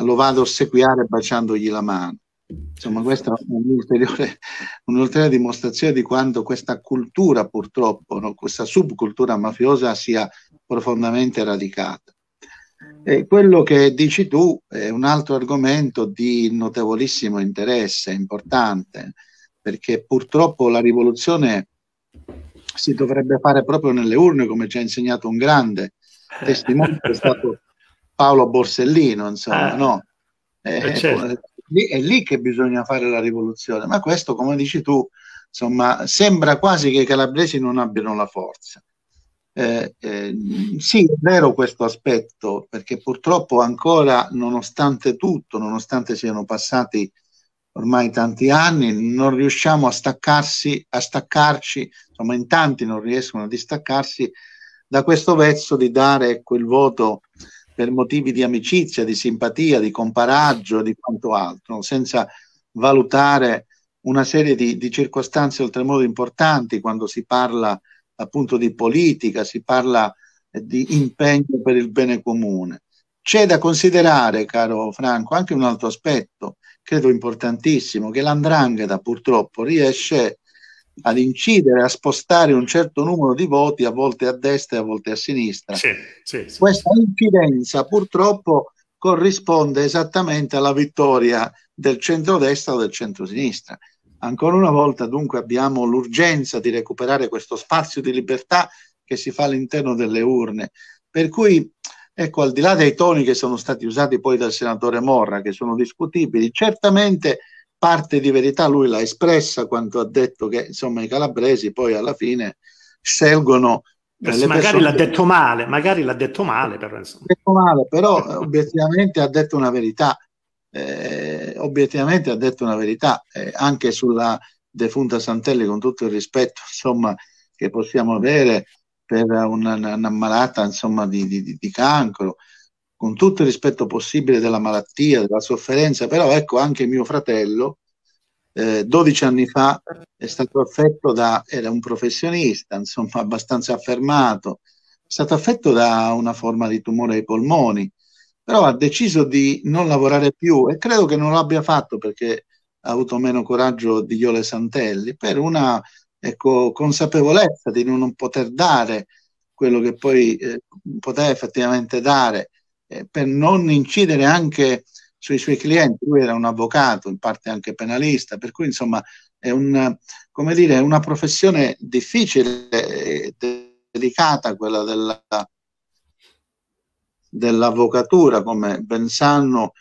lo va ad ossequiare baciandogli la mano. Insomma, questa è un'ulteriore, un'ulteriore dimostrazione di quanto questa cultura, purtroppo, no? questa subcultura mafiosa sia profondamente radicata. E quello che dici tu è un altro argomento di notevolissimo interesse, importante, perché purtroppo la rivoluzione si dovrebbe fare proprio nelle urne, come ci ha insegnato un grande testimone, che è stato Paolo Borsellino, insomma, eh, no? È, certo. è, è lì che bisogna fare la rivoluzione, ma questo, come dici tu, insomma, sembra quasi che i calabresi non abbiano la forza. Eh, eh, sì, è vero questo aspetto, perché purtroppo ancora, nonostante tutto, nonostante siano passati ormai tanti anni, non riusciamo a staccarsi, a staccarci, insomma in tanti non riescono a distaccarsi da questo vezzo di dare quel voto per motivi di amicizia, di simpatia, di comparaggio, di quanto altro, senza valutare una serie di, di circostanze oltremodo importanti quando si parla appunto di politica, si parla di impegno per il bene comune. C'è da considerare, caro Franco, anche un altro aspetto, credo importantissimo, che l'andrangheta purtroppo riesce ad incidere, a spostare un certo numero di voti, a volte a destra e a volte a sinistra. Sì, sì, sì, Questa incidenza purtroppo corrisponde esattamente alla vittoria del centrodestra o del centrosinistra. Ancora una volta dunque abbiamo l'urgenza di recuperare questo spazio di libertà che si fa all'interno delle urne. Per cui, ecco, al di là dei toni che sono stati usati poi dal senatore Morra, che sono discutibili, certamente parte di verità lui l'ha espressa quando ha detto che insomma i calabresi poi alla fine scelgono magari persone... l'ha detto male, magari l'ha detto male, però, detto male, però eh, obiettivamente ha detto una verità. Eh, obiettivamente ha detto una verità eh, anche sulla defunta Santelli, con tutto il rispetto insomma, che possiamo avere per una, una di, di, di cancro, con tutto il rispetto possibile della malattia, della sofferenza, però ecco anche mio fratello, eh, 12 anni fa è stato affetto da, era un professionista, insomma abbastanza affermato, è stato affetto da una forma di tumore ai polmoni, però ha deciso di non lavorare più e credo che non lo abbia fatto perché ha avuto meno coraggio di Iole Santelli, per una ecco, consapevolezza di non poter dare quello che poi eh, poteva effettivamente dare, eh, per non incidere anche sui suoi clienti. Lui era un avvocato, in parte anche penalista, per cui insomma è un, dire, una professione difficile e delicata quella della, dell'avvocatura, come ben sanno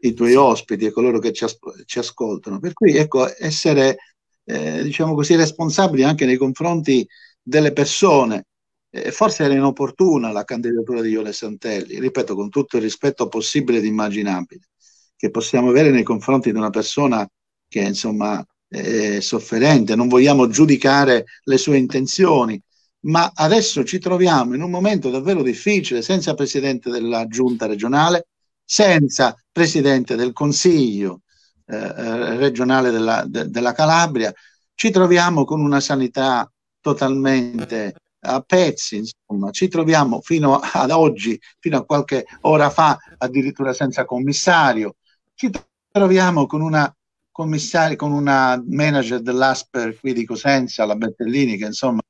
i tuoi ospiti e coloro che ci, as- ci ascoltano. Per cui ecco, essere eh, diciamo così responsabili anche nei confronti delle persone. Eh, forse era inopportuna la candidatura di Iole Santelli, ripeto, con tutto il rispetto possibile ed immaginabile che possiamo avere nei confronti di una persona che insomma è sofferente, non vogliamo giudicare le sue intenzioni, ma adesso ci troviamo in un momento davvero difficile, senza presidente della giunta regionale, senza presidente del consiglio eh, eh, regionale della, de, della Calabria, ci troviamo con una sanità totalmente a pezzi, insomma, ci troviamo fino ad oggi, fino a qualche ora fa, addirittura senza commissario, ci troviamo con una commissaria, con una manager dell'Asper qui di Cosenza, la Bettellini, che insomma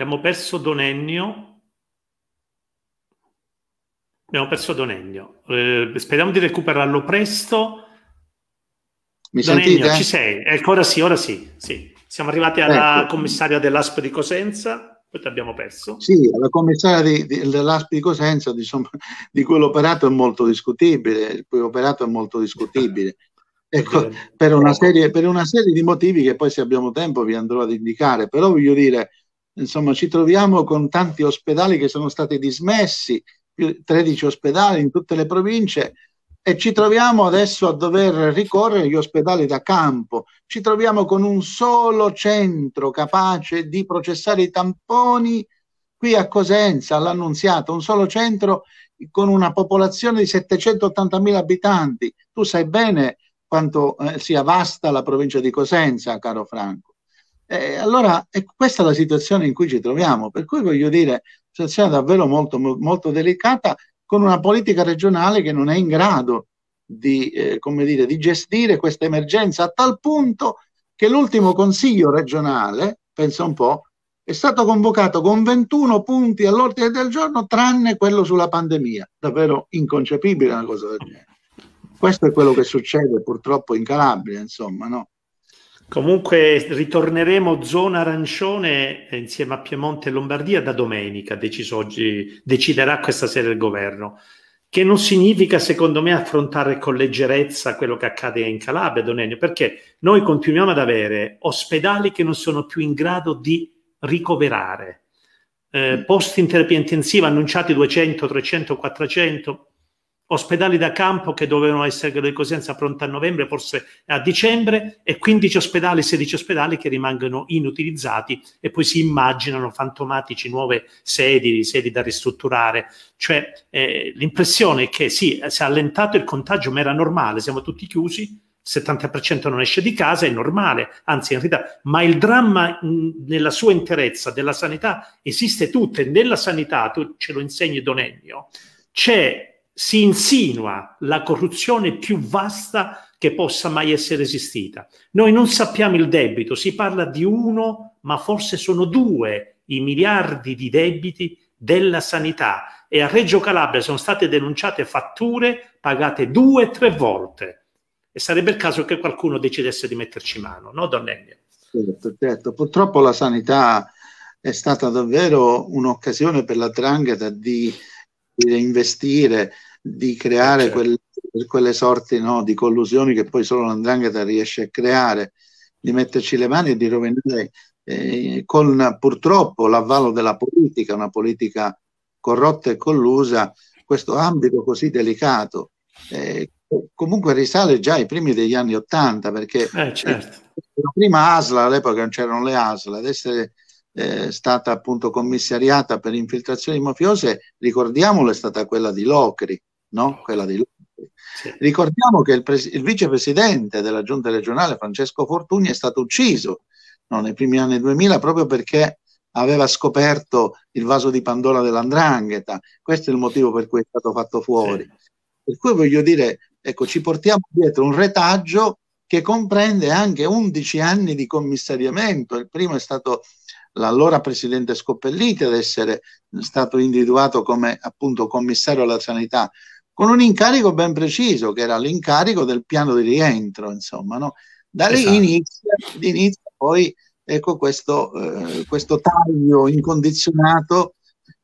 Abbiamo perso Donennio. Abbiamo perso Donennio. Eh, speriamo di recuperarlo presto. Mi Donennio, sentite? ci sei? Ecco, ora sì, ora sì, sì. Siamo arrivati alla ecco. commissaria dell'ASP di Cosenza, poi ti abbiamo perso. Sì, la commissaria dell'ASP di Cosenza, diciamo, di cui l'operato è molto discutibile, il cui operato è molto discutibile. Ecco, per una, serie, per una serie di motivi che poi se abbiamo tempo vi andrò ad indicare, però voglio dire, insomma, ci troviamo con tanti ospedali che sono stati dismessi, 13 ospedali in tutte le province e ci troviamo adesso a dover ricorrere agli ospedali da campo. Ci troviamo con un solo centro capace di processare i tamponi qui a Cosenza, all'Annunziata, un solo centro con una popolazione di 780.000 abitanti. Tu sai bene quanto eh, sia vasta la provincia di Cosenza, caro Franco. Eh, allora, è questa la situazione in cui ci troviamo, per cui voglio dire, situazione davvero molto, molto delicata, con una politica regionale che non è in grado di, eh, come dire, di gestire questa emergenza, a tal punto che l'ultimo consiglio regionale, pensa un po', è stato convocato con 21 punti all'ordine del giorno, tranne quello sulla pandemia. Davvero inconcepibile una cosa del genere. Questo è quello che succede purtroppo in Calabria, insomma, no? Comunque ritorneremo zona arancione insieme a Piemonte e Lombardia da domenica, deciso oggi, deciderà questa sera il governo, che non significa secondo me affrontare con leggerezza quello che accade in Calabria, Donenio, perché noi continuiamo ad avere ospedali che non sono più in grado di ricoverare, eh, posti in terapia intensiva annunciati 200, 300, 400, ospedali da campo che dovevano essere di Cosenza pronta a novembre, forse a dicembre, e 15 ospedali, 16 ospedali che rimangono inutilizzati e poi si immaginano fantomatici nuove sedi, sedi da ristrutturare. Cioè eh, l'impressione è che sì, si è allentato il contagio, ma era normale, siamo tutti chiusi, il 70% non esce di casa, è normale, anzi in realtà, ma il dramma mh, nella sua interezza della sanità esiste tutto e nella sanità, tu ce lo insegni Donennio, c'è si insinua la corruzione più vasta che possa mai essere esistita. Noi non sappiamo il debito, si parla di uno, ma forse sono due i miliardi di debiti della sanità e a Reggio Calabria sono state denunciate fatture pagate due o tre volte e sarebbe il caso che qualcuno decidesse di metterci mano, no Donnelli? Certo, certo. Purtroppo la sanità è stata davvero un'occasione per la Drangheta di, di investire di creare certo. quelle, quelle, sorti no, di collusioni che poi solo l'andrangheta riesce a creare di metterci le mani e di rovinare eh, con purtroppo l'avvallo della politica, una politica corrotta e collusa, questo ambito così delicato. Eh, comunque risale già ai primi degli anni Ottanta, perché eh, certo. la prima ASLA, all'epoca non c'erano le ASLA, ad essere eh, stata appunto commissariata per infiltrazioni mafiose, ricordiamolo, è stata quella di Locri, no? Quella di Locri. Sì. Ricordiamo che il, pres- il, vicepresidente della giunta regionale, Francesco Fortuni, è stato ucciso no, nei primi anni 2000 proprio perché aveva scoperto il vaso di Pandora dell'andrangheta. Questo è il motivo per cui è stato fatto fuori. Sì. Per cui voglio dire, ecco, ci portiamo dietro un retaggio che comprende anche 11 anni di commissariamento. Il primo è stato l'allora presidente Scoppelliti ad essere stato individuato come appunto commissario alla sanità, con un incarico ben preciso, che era l'incarico del piano di rientro, insomma, no? Da lì esatto. inizia, inizia, poi ecco questo, eh, questo taglio incondizionato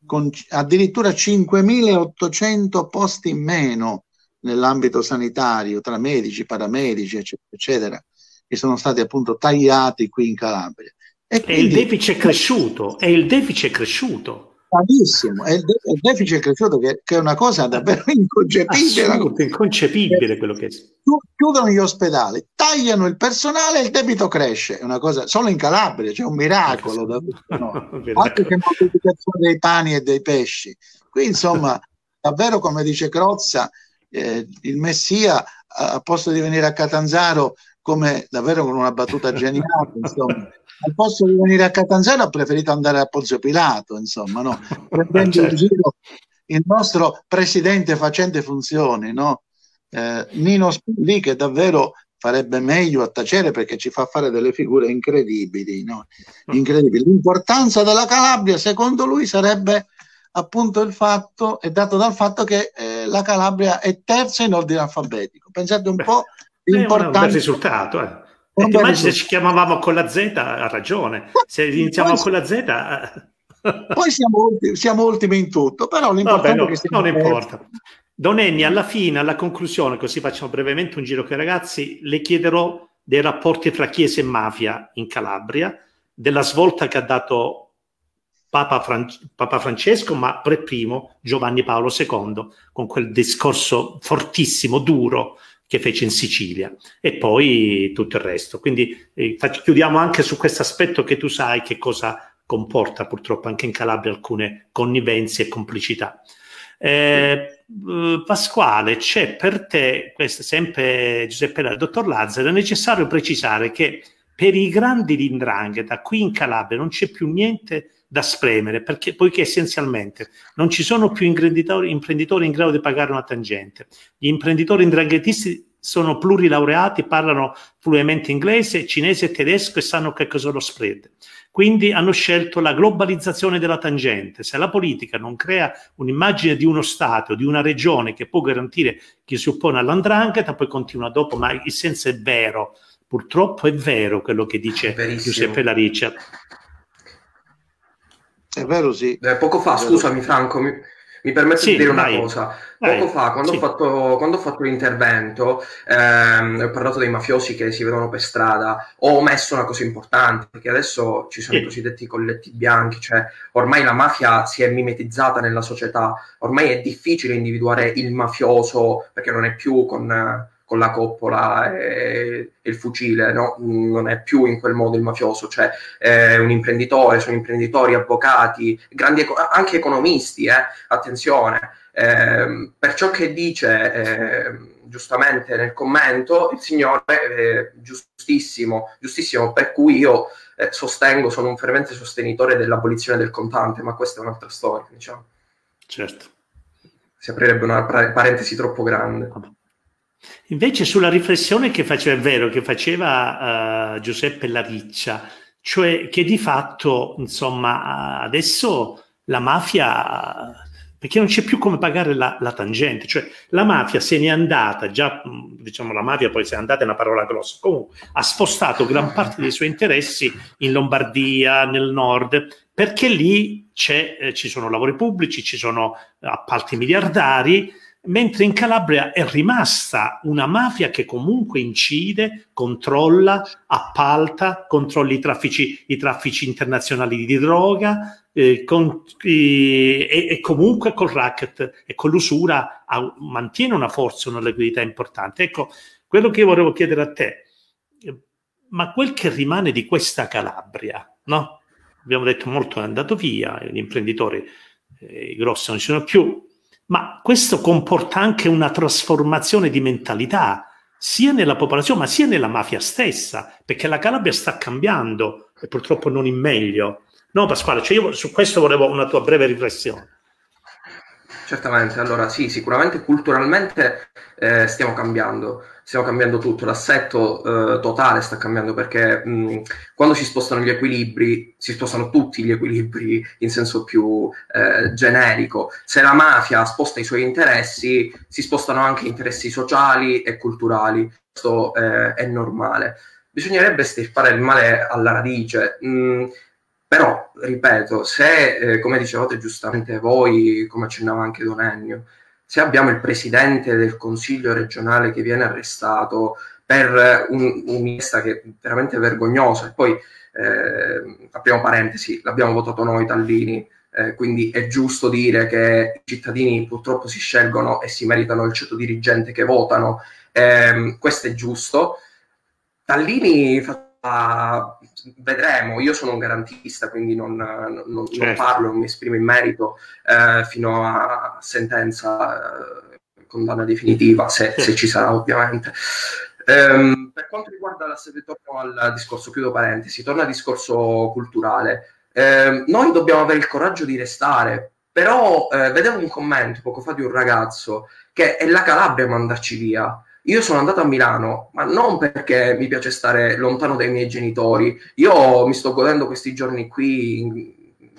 con addirittura 5.800 posti in meno nell'ambito sanitario tra medici, paramedici, eccetera, eccetera, che sono stati appunto tagliati qui in Calabria. E, quindi, e il deficit è cresciuto, e il deficit è cresciuto. Bravissimo, è il, de- il deficit è cresciuto che, che, è una cosa davvero inconcepibile. Assurdo, inconcepibile quello che è. Chiudono gli ospedali, tagliano il personale e il debito cresce. È una cosa, solo in Calabria c'è un miracolo, davvero, no? anche che moltiplicazione dei pani e dei pesci. Qui insomma, davvero come dice Crozza, eh, il Messia a posto di venire a Catanzaro come davvero con una battuta geniale, insomma, al posto di venire a Catanzaro ha preferito andare a Ponzio Pilato, insomma, no? prendendo certo. in giro il nostro presidente facente funzioni, no? eh, Nino Spilli che davvero farebbe meglio a tacere perché ci fa fare delle figure incredibili, no? incredibili. L'importanza della Calabria, secondo lui, sarebbe appunto il fatto, è dato dal fatto che eh, la Calabria è terza in ordine alfabetico. Pensate un po' l'importanza. È un risultato, eh. Ti immagini se ci chiamavamo con la Z, ha ragione. Se iniziamo con la Z... Eh. Poi siamo, siamo, ultimi in tutto, però l'importante Vabbè, no, è che Non importa. Don Enni, alla fine, alla conclusione, così facciamo brevemente un giro con i ragazzi, le chiederò dei rapporti fra Chiesa e mafia in Calabria, della svolta che ha dato Papa, Fran- Papa Francesco, ma per primo Giovanni Paolo II, con quel discorso fortissimo, duro, che fece in Sicilia e poi tutto il resto. Quindi eh, chiudiamo anche su questo aspetto che tu sai che cosa comporta purtroppo anche in Calabria alcune connivenze e complicità. Eh, eh Pasquale, c'è per te, questo sempre Giuseppe il dottor Lazzaro, è necessario precisare che per i grandi lindrangheta qui in Calabria non c'è più niente da spremere, perché, poiché essenzialmente non ci sono più imprenditori, imprenditori in grado di pagare una tangente. Gli imprenditori indranghetisti sono plurilaureati, parlano fluentemente inglese, cinese e tedesco e sanno che cosa è lo spread. Quindi hanno scelto la globalizzazione della tangente. Se la politica non crea un'immagine di uno Stato, di una regione che può garantire chi si oppone all'andrangheta, poi continua dopo, ma il senso è vero. Purtroppo è vero quello che dice Giuseppe Lariccia. È vero, sì. Eh, poco fa, scusami Franco, mi, mi permetto sì, di dire una cosa. Poco vai. fa, quando, sì. ho fatto, quando, ho fatto, l'intervento, ehm, ho parlato dei mafiosi che si vedono per strada, ho omesso una cosa importante, perché adesso ci sono sì. i cosiddetti colletti bianchi, cioè ormai la mafia si è mimetizzata nella società, ormai è difficile individuare il mafioso, perché non è più con con la coppola e, e, il fucile, no? non è più in quel modo il mafioso, cioè è un imprenditore, sono imprenditori, avvocati, grandi, anche economisti, eh? attenzione. Eh, per ciò che dice eh, giustamente nel commento il signore eh, giustissimo, giustissimo, per cui io eh, sostengo, sono un fervente sostenitore dell'abolizione del contante, ma questa è un'altra storia, diciamo. Certo. Si aprirebbe una parentesi troppo grande. Invece sulla riflessione che faceva, è vero, che faceva uh, Giuseppe Lariccia, cioè che di fatto, insomma, adesso la mafia, perché non c'è più come pagare la, la, tangente, cioè la mafia se n'è andata, già diciamo la mafia poi se n'è andata è una parola grossa, comunque ha spostato gran parte dei suoi interessi in Lombardia, nel nord, perché lì eh, ci sono lavori pubblici, ci sono appalti miliardari, mentre in Calabria è rimasta una mafia che comunque incide, controlla, appalta, controlla i traffici, i traffici internazionali di droga eh, con, eh, e, comunque col racket e con l'usura ha, mantiene una forza, una liquidità importante. Ecco, quello che io volevo chiedere a te, ma quel che rimane di questa Calabria, no? Abbiamo detto molto è andato via, gli imprenditori eh, grossi non ci sono più, ma questo comporta anche una trasformazione di mentalità sia nella popolazione ma sia nella mafia stessa, perché la Calabria sta cambiando e purtroppo non in meglio. No, Pasquale, cioè io su questo volevo una tua breve riflessione. Certamente, allora sì, sicuramente culturalmente eh, stiamo cambiando stiamo cambiando tutto, l'assetto eh, totale sta cambiando perché mh, quando si spostano gli equilibri, si spostano tutti gli equilibri in senso più eh, generico. Se la mafia sposta i suoi interessi, si spostano anche interessi sociali e culturali. Questo eh, è normale. Bisognerebbe stirpare il male alla radice. Mh, però, ripeto, se, eh, come dicevate giustamente voi, come accennava anche Don Ennio, se abbiamo il presidente del consiglio regionale che viene arrestato per un, un'inchiesta che è veramente vergognosa, e poi eh, apriamo parentesi, l'abbiamo votato noi Tallini, eh, quindi è giusto dire che i cittadini purtroppo si scelgono e si meritano il ceto dirigente che votano, eh, questo è giusto. Tallini fa vedremo, io sono un garantista, quindi non, non, certo. non parlo, non mi esprimo in merito eh, fino a sentenza, eh, condanna definitiva, se, se, ci sarà ovviamente. Um, per quanto riguarda la torno al discorso, chiudo parentesi, torno al discorso culturale. Eh, noi dobbiamo avere il coraggio di restare, però eh, vedevo un commento poco fa di un ragazzo che è la Calabria a mandarci via. Io sono andato a Milano, ma non perché mi piace stare lontano dai miei genitori. Io mi sto godendo questi giorni qui in,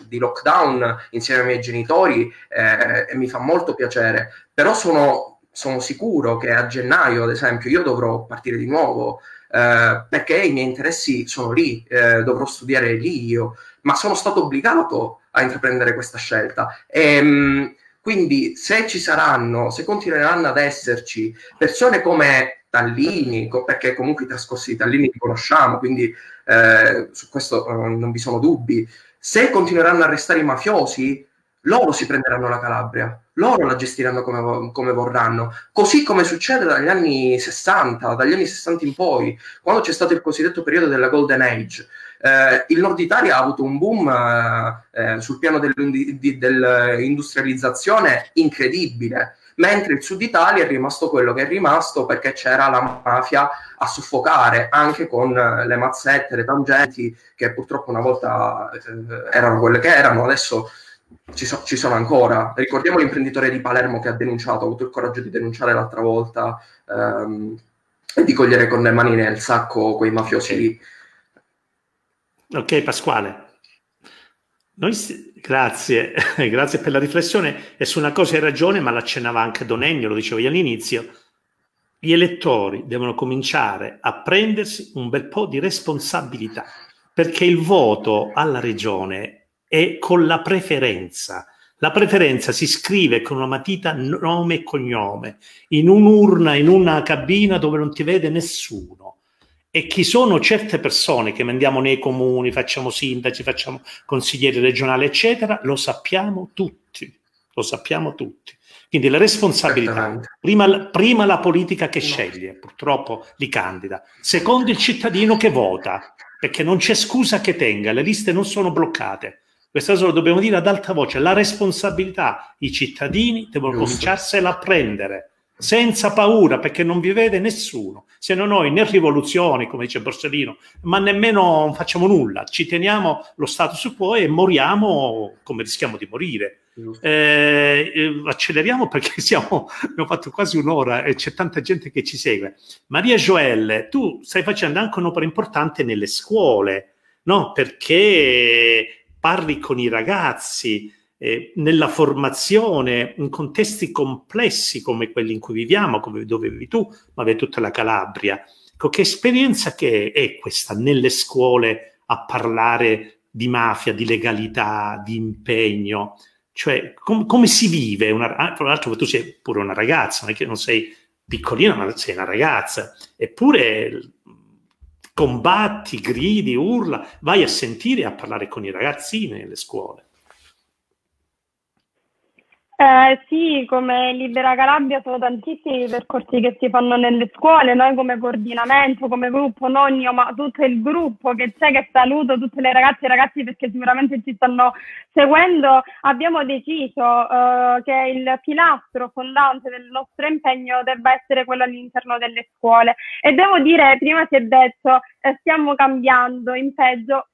di lockdown insieme ai miei genitori eh, e mi fa molto piacere. Però sono, sono, sicuro che a gennaio, ad esempio, io dovrò partire di nuovo eh, perché i miei interessi sono lì, eh, dovrò studiare lì io, ma sono stato obbligato a intraprendere questa scelta. E, mh, quindi se ci saranno, se continueranno ad esserci persone come Tallini, perché comunque i trascorsi di Tallini li conosciamo, quindi eh, su questo eh, non vi sono dubbi, se continueranno a restare i mafiosi, loro si prenderanno la Calabria, loro la gestiranno come, come, vorranno, così come succede dagli anni 60, dagli anni 60 in poi, quando c'è stato il cosiddetto periodo della Golden Age. Eh, il Nord Italia ha avuto un boom eh, eh sul piano dell'industrializzazione incredibile, mentre il Sud Italia è rimasto quello che è rimasto perché c'era la mafia a soffocare, anche con le mazzette, le tangenti, che purtroppo una volta eh, erano quelle che erano, adesso ci, so, ci, sono ancora. Ricordiamo l'imprenditore di Palermo che ha denunciato, ha avuto il coraggio di denunciare l'altra volta ehm, e di cogliere con le mani nel sacco quei mafiosi lì Ok, Pasquale. Noi, grazie, grazie per la riflessione. E su una cosa hai ragione, ma l'accennava anche Donegno, lo dicevo io all'inizio. Gli elettori devono cominciare a prendersi un bel po' di responsabilità, perché il voto alla regione è con la preferenza. La preferenza si scrive con una matita nome e cognome, in un'urna, in una cabina dove non ti vede nessuno e chi sono certe persone che mandiamo nei comuni, facciamo sindaci, facciamo consiglieri regionali, eccetera, lo sappiamo tutti, lo sappiamo tutti. Quindi la responsabilità, prima, prima, la politica che sceglie, purtroppo li candida, secondo il cittadino che vota, perché non c'è scusa che tenga, le liste non sono bloccate. Questa cosa lo dobbiamo dire ad alta voce, la responsabilità i cittadini devono Giusto. cominciarsela a prendere senza paura perché non vi vede nessuno, se non noi né rivoluzioni, come dice Borsellino, ma nemmeno facciamo nulla, ci teniamo lo status quo e moriamo come rischiamo di morire. Eh, eh, acceleriamo perché siamo, abbiamo fatto quasi un'ora e c'è tanta gente che ci segue. Maria Joelle, tu stai facendo anche un'opera importante nelle scuole, no? Perché parli con i ragazzi, eh, nella formazione in contesti complessi come quelli in cui viviamo, come dove vivi tu, ma vedi tutta la Calabria. Ecco, che esperienza che è questa nelle scuole a parlare di mafia, di legalità, di impegno? Cioè, com- come si vive? Una, tra l'altro tu sei pure una ragazza, non è che non sei piccolina, ma sei una ragazza. Eppure combatti, gridi, urla, vai a sentire e a parlare con i ragazzini nelle scuole. Eh, sì, come Libera Calabria sono tantissimi i percorsi che si fanno nelle scuole, noi come coordinamento, come gruppo, non io, ma tutto il gruppo che c'è, che saluto tutte le ragazze e ragazzi perché sicuramente ci stanno seguendo, abbiamo deciso eh, che il pilastro fondante del nostro impegno debba essere quello all'interno delle scuole. E devo dire, prima si è detto, eh, stiamo cambiando in peggio,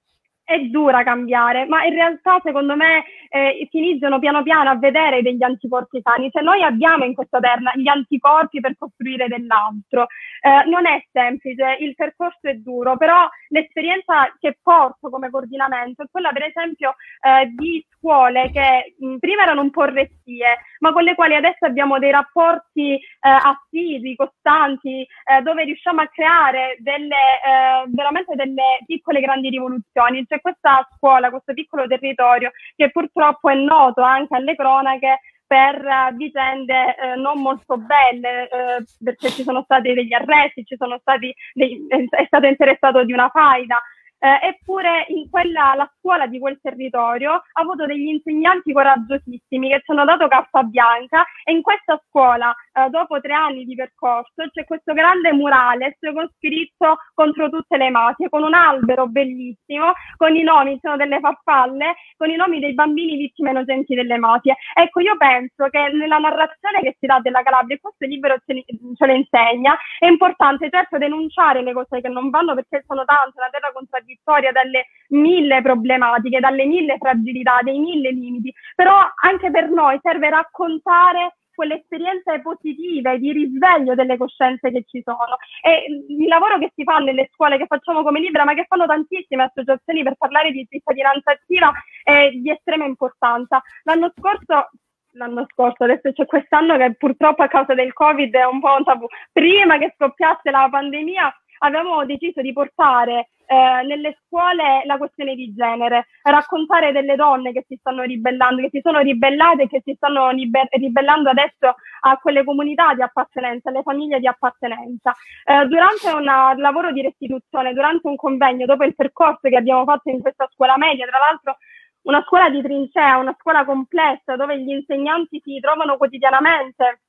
è dura cambiare, ma in realtà secondo me eh, si iniziano piano piano a vedere degli anticorpi sani. Se noi abbiamo in questa terra gli anticorpi per costruire dell'altro, eh, non è semplice, il percorso è duro, però l'esperienza che porto come coordinamento è quella per esempio eh, di scuole che mh, prima erano un po' restie, ma con le quali adesso abbiamo dei rapporti eh, attivi, costanti, eh, dove riusciamo a creare delle, eh, veramente delle piccole grandi rivoluzioni. C'è questa scuola, questo piccolo territorio che purtroppo è noto anche alle cronache per uh, vicende uh, non molto belle, uh, perché ci sono stati degli arresti, ci sono stati dei, è stato interessato di una faida. Eh, eppure quella, la scuola di quel territorio ha avuto degli insegnanti coraggiosissimi che ci hanno dato carta bianca e in questa scuola, eh, dopo tre anni di percorso, c'è questo grande murale con scritto contro tutte le mafie, con un albero bellissimo, con i nomi, sono delle farfalle, con i nomi dei bambini vittime innocenti delle mafie. Ecco, io penso che nella narrazione che si dà della Calabria, e questo libro ce, ce lo insegna, è importante certo denunciare le cose che non vanno perché sono tante, la terra contraddittoria vittoria dalle mille problematiche, dalle mille fragilità, dei mille limiti, però anche per noi serve raccontare quelle esperienze positive di risveglio delle coscienze che ci sono e il lavoro che si fa nelle scuole che facciamo come Libra ma che fanno tantissime associazioni per parlare di cittadinanza attiva è di estrema importanza. L'anno scorso l'anno scorso, adesso c'è quest'anno che purtroppo a causa del Covid è un po' un tabù. Prima che scoppiasse la pandemia avevamo deciso di portare eh, nelle scuole la questione di genere, raccontare delle donne che si stanno ribellando, che si sono ribellate e che si stanno liber- ribellando adesso a quelle comunità di appartenenza, alle famiglie di appartenenza. Eh, durante un lavoro di restituzione, durante un convegno, dopo il percorso che abbiamo fatto in questa scuola media, tra l'altro una scuola di trincea, una scuola complessa dove gli insegnanti si trovano quotidianamente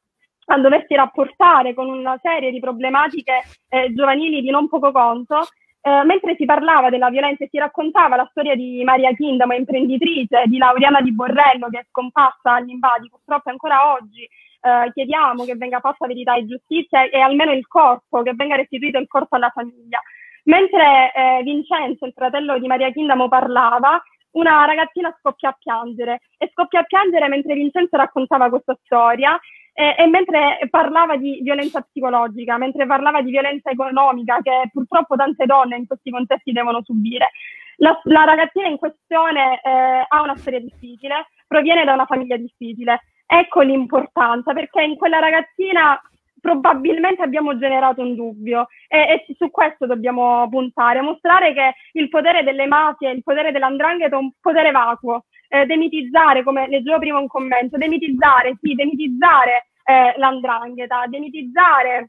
a doversi rapportare con una serie di problematiche eh, giovanili di non poco conto, eh, mentre si parlava della violenza e si raccontava la storia di Maria Kindamo, imprenditrice, di Lauriana Di Borrello che è scomparsa agli invadi, purtroppo ancora oggi eh, chiediamo che venga fatta verità e giustizia e almeno il corpo, che venga restituito il corpo alla famiglia. Mentre eh, Vincenzo, il fratello di Maria Kindamo, parlava, una ragazzina scoppia a piangere e scoppia a piangere mentre Vincenzo raccontava questa storia e, e, mentre parlava di violenza psicologica, mentre parlava di violenza economica che purtroppo tante donne in questi contesti devono subire. La, la ragazzina in questione eh, ha una storia difficile, proviene da una famiglia difficile. Ecco l'importanza, perché in quella ragazzina probabilmente abbiamo generato un dubbio e, e, su questo dobbiamo puntare, mostrare che il potere delle mafie, il potere dell'andrangheta è un potere vacuo, eh, demitizzare, come leggevo prima un commento, demitizzare, sì, demitizzare eh, l'andrangheta, demitizzare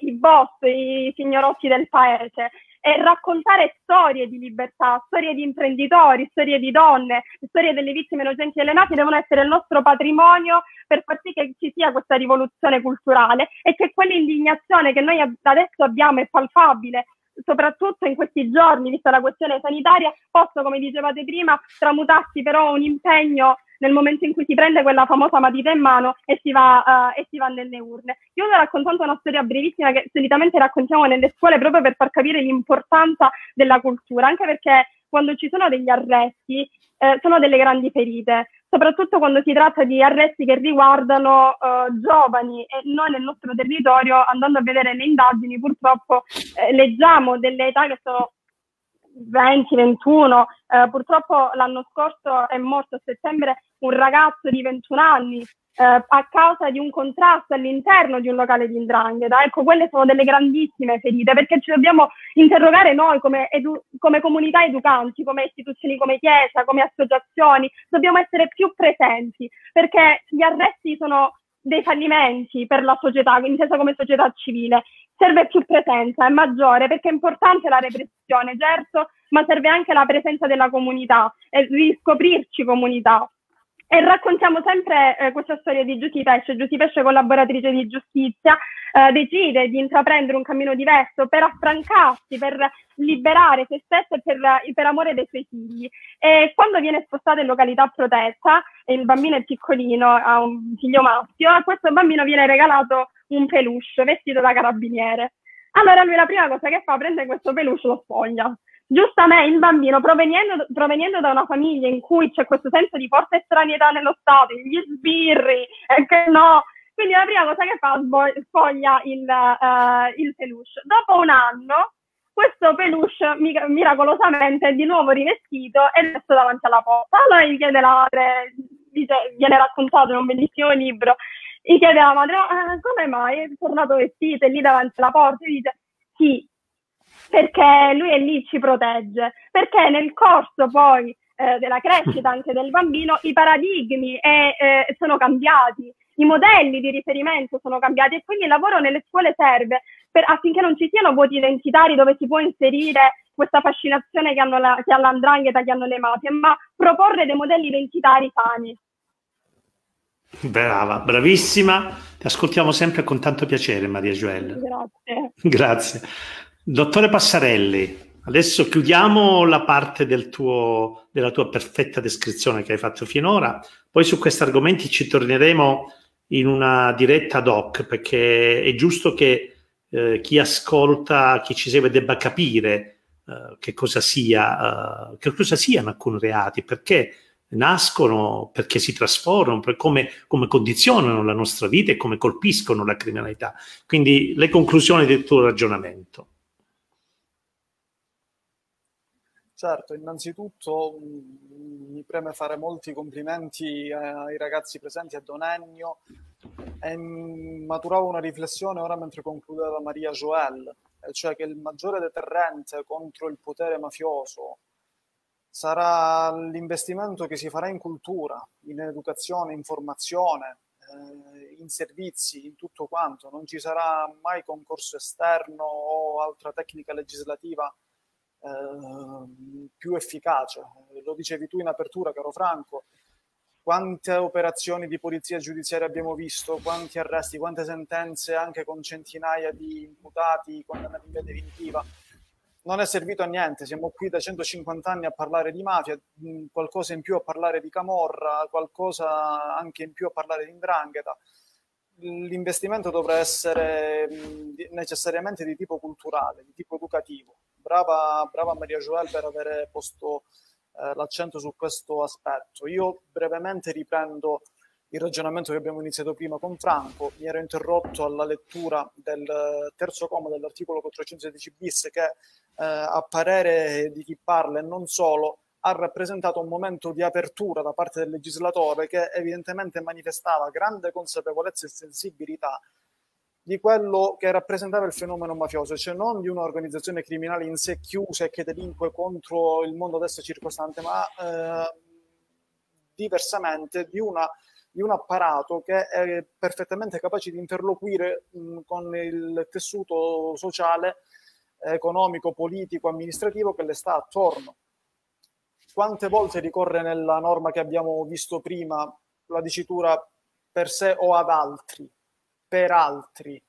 i boss, i signorotti del paese e raccontare storie di libertà, storie di imprenditori, storie di donne, storie delle vittime innocenti delle mafie devono essere il nostro patrimonio per far sì che ci sia questa rivoluzione culturale e che quell'indignazione che noi adesso abbiamo è palpabile soprattutto in questi giorni, vista la questione sanitaria, possa, come dicevate prima, tramutarsi però un impegno nel momento in cui si prende quella famosa matita in mano e si va, uh, e si va nelle urne. Ho raccontato una storia brevissima che solitamente raccontiamo nelle scuole proprio per far capire l'importanza della cultura, anche perché quando ci sono degli arresti eh, sono delle grandi ferite, soprattutto quando si tratta di arresti che riguardano eh, giovani e noi nel nostro territorio, andando a vedere le indagini, purtroppo eh, leggiamo delle età che sono 20, 21, eh, purtroppo l'anno scorso è morto a settembre un ragazzo di 21 anni eh, a causa di un contrasto all'interno di un locale di indrangheta. Ecco, quelle sono delle grandissime ferite perché ci dobbiamo interrogare noi come, edu- come comunità educanti, come istituzioni come Chiesa, come associazioni, dobbiamo essere più presenti perché gli arresti sono dei fallimenti per la società, intesa come società civile. Serve più presenza, è maggiore perché è importante la repressione, certo, ma serve anche la presenza della comunità e riscoprirci comunità. E raccontiamo sempre eh, questa storia di Giussi Pesce. Giussi Pesce, collaboratrice di giustizia, eh, decide di intraprendere un cammino diverso per affrancarsi, per liberare se stessa e per, per, amore dei suoi figli. E quando viene spostata in località protetta, il bambino è piccolino, ha un figlio maschio, a questo bambino viene regalato un peluche vestito da carabiniere. Allora lui la prima cosa che fa, prende questo peluche e lo giustamente il bambino proveniendo, proveniendo, da una famiglia in cui c'è questo senso di forte estranietà nello Stato, gli sbirri, e che no, quindi la prima cosa che fa spoglia il, uh, il peluche. Dopo un anno questo peluche miracolosamente è di nuovo rivestito e messo davanti alla porta. Allora gli chiede la madre, dice, viene raccontato in un bellissimo libro, gli chiede la madre, eh, come mai è tornato vestito e lì davanti alla porta? E dice, sì, perché lui è lì, ci protegge, perché nel corso poi eh, della crescita anche del bambino i paradigmi è, eh, sono cambiati, i modelli di riferimento sono cambiati e quindi il lavoro nelle scuole serve per, affinché non ci siano vuoti identitari dove si può inserire questa fascinazione che, hanno la, che ha l'andrangheta, che hanno le mafie, ma proporre dei modelli identitari sani. Brava, bravissima. Ti ascoltiamo sempre con tanto piacere, Maria Gioella. Grazie. Grazie. Dottore Passarelli, adesso chiudiamo la parte del tuo, della tua perfetta descrizione che hai fatto finora, poi su questi argomenti ci torneremo in una diretta ad hoc, perché è giusto che eh, chi ascolta, chi ci segue debba capire eh, che, cosa sia, eh, che cosa siano alcuni reati, perché nascono, perché si trasformano, per come, come, condizionano la nostra vita e come colpiscono la criminalità. Quindi le conclusioni del tuo ragionamento. Certo, innanzitutto mh, mi preme fare molti complimenti ai ragazzi presenti a Don Ennio e mh, maturavo una riflessione ora mentre concludeva Maria Joel, cioè che il maggiore deterrente contro il potere mafioso sarà l'investimento che si farà in cultura, in educazione, in formazione, eh, in servizi, in tutto quanto. Non ci sarà mai concorso esterno o altra tecnica legislativa Ehm, più efficace. Lo dicevi tu in apertura, caro Franco, quante operazioni di polizia giudiziaria abbiamo visto, quanti arresti, quante sentenze anche con centinaia di imputati condannati in via definitiva. Non è servito a niente, siamo qui da 150 anni a parlare di mafia, qualcosa in più a parlare di camorra, qualcosa anche in più a parlare di indrangheta. L'investimento dovrà essere necessariamente di tipo culturale, di tipo educativo brava, brava Maria Joel per aver posto eh, l'accento su questo aspetto. Io brevemente riprendo il ragionamento che abbiamo iniziato prima con Franco. Mi ero interrotto alla lettura del terzo comma dell'articolo 416 bis che eh, a parere di chi parla e non solo ha rappresentato un momento di apertura da parte del legislatore che evidentemente manifestava grande consapevolezza e sensibilità di quello che rappresentava il fenomeno mafioso, cioè non di un'organizzazione criminale in sé chiusa e che delinque contro il mondo adesso circostante, ma eh, diversamente di, una, di, un apparato che è perfettamente capace di interloquire mh, con il tessuto sociale, economico, politico, amministrativo che le sta attorno. Quante volte ricorre nella norma che abbiamo visto prima la dicitura per sé o ad altri? Per altri.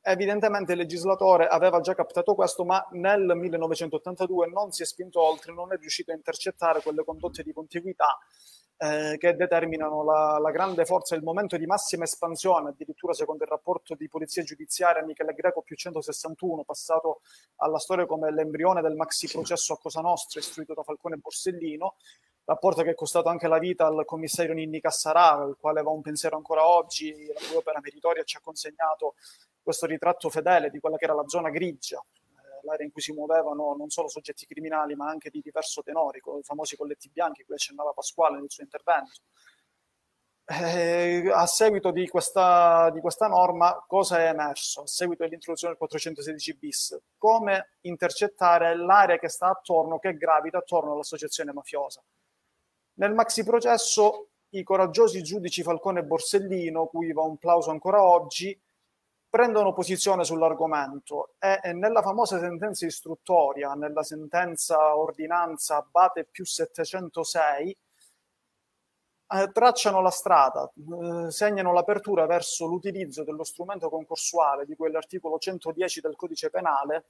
Evidentemente il legislatore aveva già captato questo, ma nel 1982 non si è spinto oltre, non è riuscito a intercettare quelle condotte di contiguità eh, che determinano la, la, grande forza, il momento di massima espansione, addirittura secondo il rapporto di polizia giudiziaria Michele Greco più 161, passato alla storia come l'embrione del maxi processo a Cosa Nostra, istruito da Falcone Borsellino, rapporto che è costato anche la vita al commissario Ninni Cassarà, il quale va un pensiero ancora oggi, la cui opera meritoria ci ha consegnato questo ritratto fedele di quella che era la zona grigia, eh, l'area in cui si muovevano non solo soggetti criminali ma anche di diverso tenore, i famosi colletti bianchi, cui accennava Pasquale nel suo intervento. Eh, a seguito di questa, di questa, norma, cosa è emerso? A seguito dell'introduzione del 416 bis, come intercettare l'area che sta attorno, che gravita attorno all'associazione mafiosa. Nel maxi processo, i coraggiosi giudici Falcone e Borsellino, cui va un plauso ancora oggi, prendono posizione sull'argomento e, nella famosa sentenza istruttoria, nella sentenza ordinanza Abate più 706, eh, tracciano la strada, eh, segnano l'apertura verso l'utilizzo dello strumento concorsuale di quell'articolo 110 del codice penale,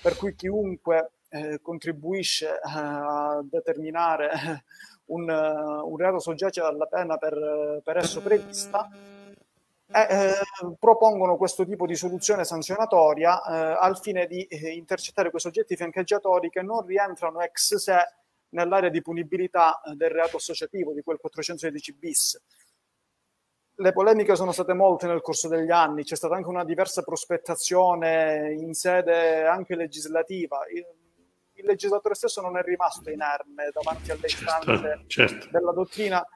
per cui chiunque eh, contribuisce eh, a determinare un, uh, un reato soggetto alla pena per, per esso prevista, eh, propongono questo tipo di soluzione sanzionatoria eh, al fine di eh, intercettare quei soggetti fiancheggiatori che non rientrano ex se nell'area di punibilità eh, del reato associativo di quel 416 bis. Le polemiche sono state molte nel corso degli anni, c'è stata anche una diversa prospettazione in sede anche legislativa. Il legislatore stesso non è rimasto inerme davanti alle certo, istanze certo, della dottrina.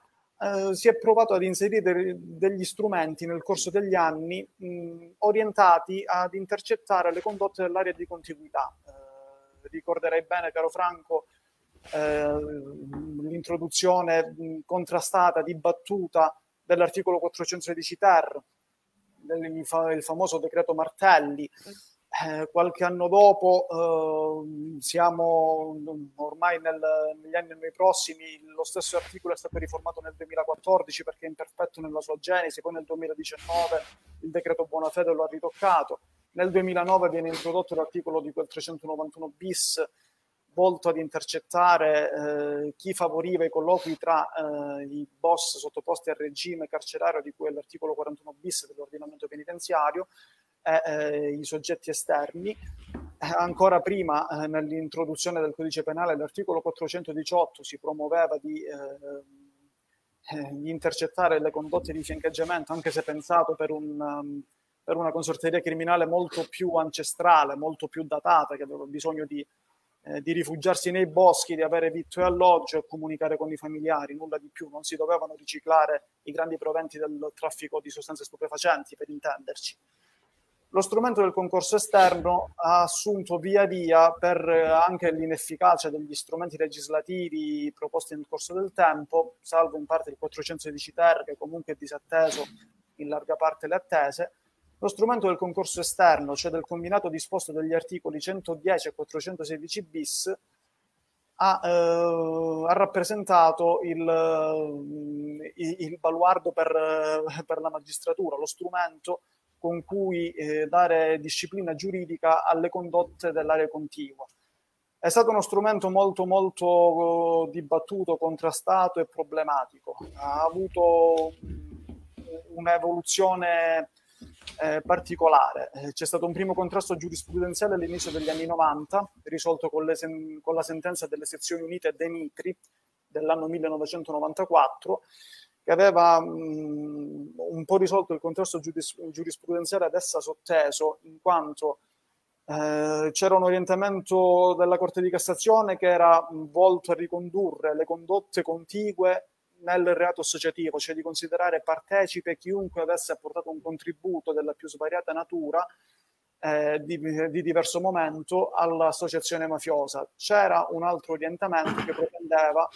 Eh, si è provato ad inserire degli strumenti nel corso degli anni mh, orientati ad intercettare le condotte dell'area di contiguità. Eh, ricorderei bene, caro Franco, eh, l'introduzione contrastata, dibattuta dell'articolo 416 ter, il famoso decreto Martelli. Eh, qualche anno dopo, eh, siamo ormai nel, negli anni prossimi, lo stesso articolo è stato riformato nel 2014 perché è imperfetto nella sua genesi, poi nel 2019 il decreto Buonafede lo ha ritoccato, nel 2009 viene introdotto l'articolo di quel 391 bis volto ad intercettare eh, chi favoriva i colloqui tra eh, i boss sottoposti al regime carcerario di cui è l'articolo 41 bis dell'ordinamento penitenziario eh, i soggetti esterni. Eh, ancora prima, eh, nell'introduzione del codice penale, l'articolo 418 si promuoveva di eh, intercettare le condotte di fiancheggiamento, anche se pensato per un... Um, per una consorteria criminale molto più ancestrale, molto più datata, che aveva bisogno di eh, di rifugiarsi nei boschi, di avere vitto e alloggio e comunicare con i familiari, nulla di più, non si dovevano riciclare i grandi proventi del traffico di sostanze stupefacenti, per intenderci. Lo strumento del concorso esterno ha assunto via via, per eh, anche l'inefficacia degli strumenti legislativi proposti nel corso del tempo, salvo in parte il 416 ter, che comunque è disatteso in larga parte le attese, lo strumento del concorso esterno, cioè del combinato disposto degli articoli 110 e 416 bis, ha, eh, ha rappresentato il, eh, il, il baluardo per, eh, per, la magistratura, lo strumento con cui eh, dare disciplina giuridica alle condotte dell'area contigua. È stato uno strumento molto molto eh, dibattuto, contrastato e problematico. Ha avuto un'evoluzione eh, particolare. Eh, c'è stato un primo contrasto giurisprudenziale all'inizio degli anni 90, risolto con, sen- con la sentenza delle sezioni unite De Mitri dell'anno 1994, che aveva mh, un po' risolto il contrasto giuris- giurisprudenziale ad essa sotteso, in quanto eh, c'era un orientamento della Corte di Cassazione che era volto a ricondurre le condotte contigue nel reato associativo, cioè di considerare partecipe chiunque avesse apportato un contributo della più svariata natura eh, di, di, diverso momento all'associazione mafiosa. C'era un altro orientamento che pretendeva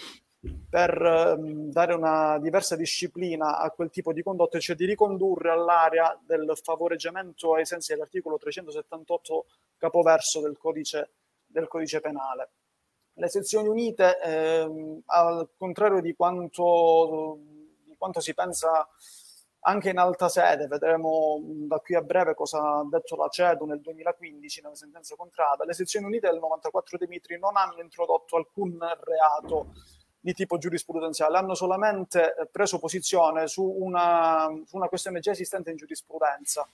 per um, dare una diversa disciplina a quel tipo di condotte, cioè di ricondurre all'area del favoreggiamento ai sensi dell'articolo 378 capoverso del codice, del codice penale. Le sezioni unite, ehm, al contrario di quanto, di quanto si pensa anche in alta sede, vedremo da qui a breve cosa ha detto la CEDU nel 2015 nella sentenza contrada, le sezioni unite del 94 Dimitri non hanno introdotto alcun reato di tipo giurisprudenziale, hanno solamente preso posizione su una, su una questione già esistente in giurisprudenza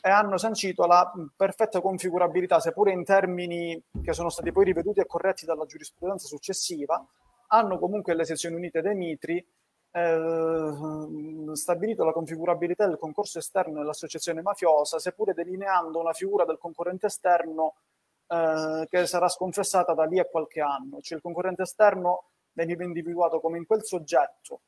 e hanno sancito la perfetta configurabilità, seppure in termini che sono stati poi riveduti e corretti dalla giurisprudenza successiva, hanno comunque le sezioni unite dei Mitri eh, stabilito la configurabilità del concorso esterno nell'associazione mafiosa, seppure delineando una figura del concorrente esterno eh, che sarà sconfessata da lì a qualche anno. Cioè il concorrente esterno veniva individuato come in quel soggetto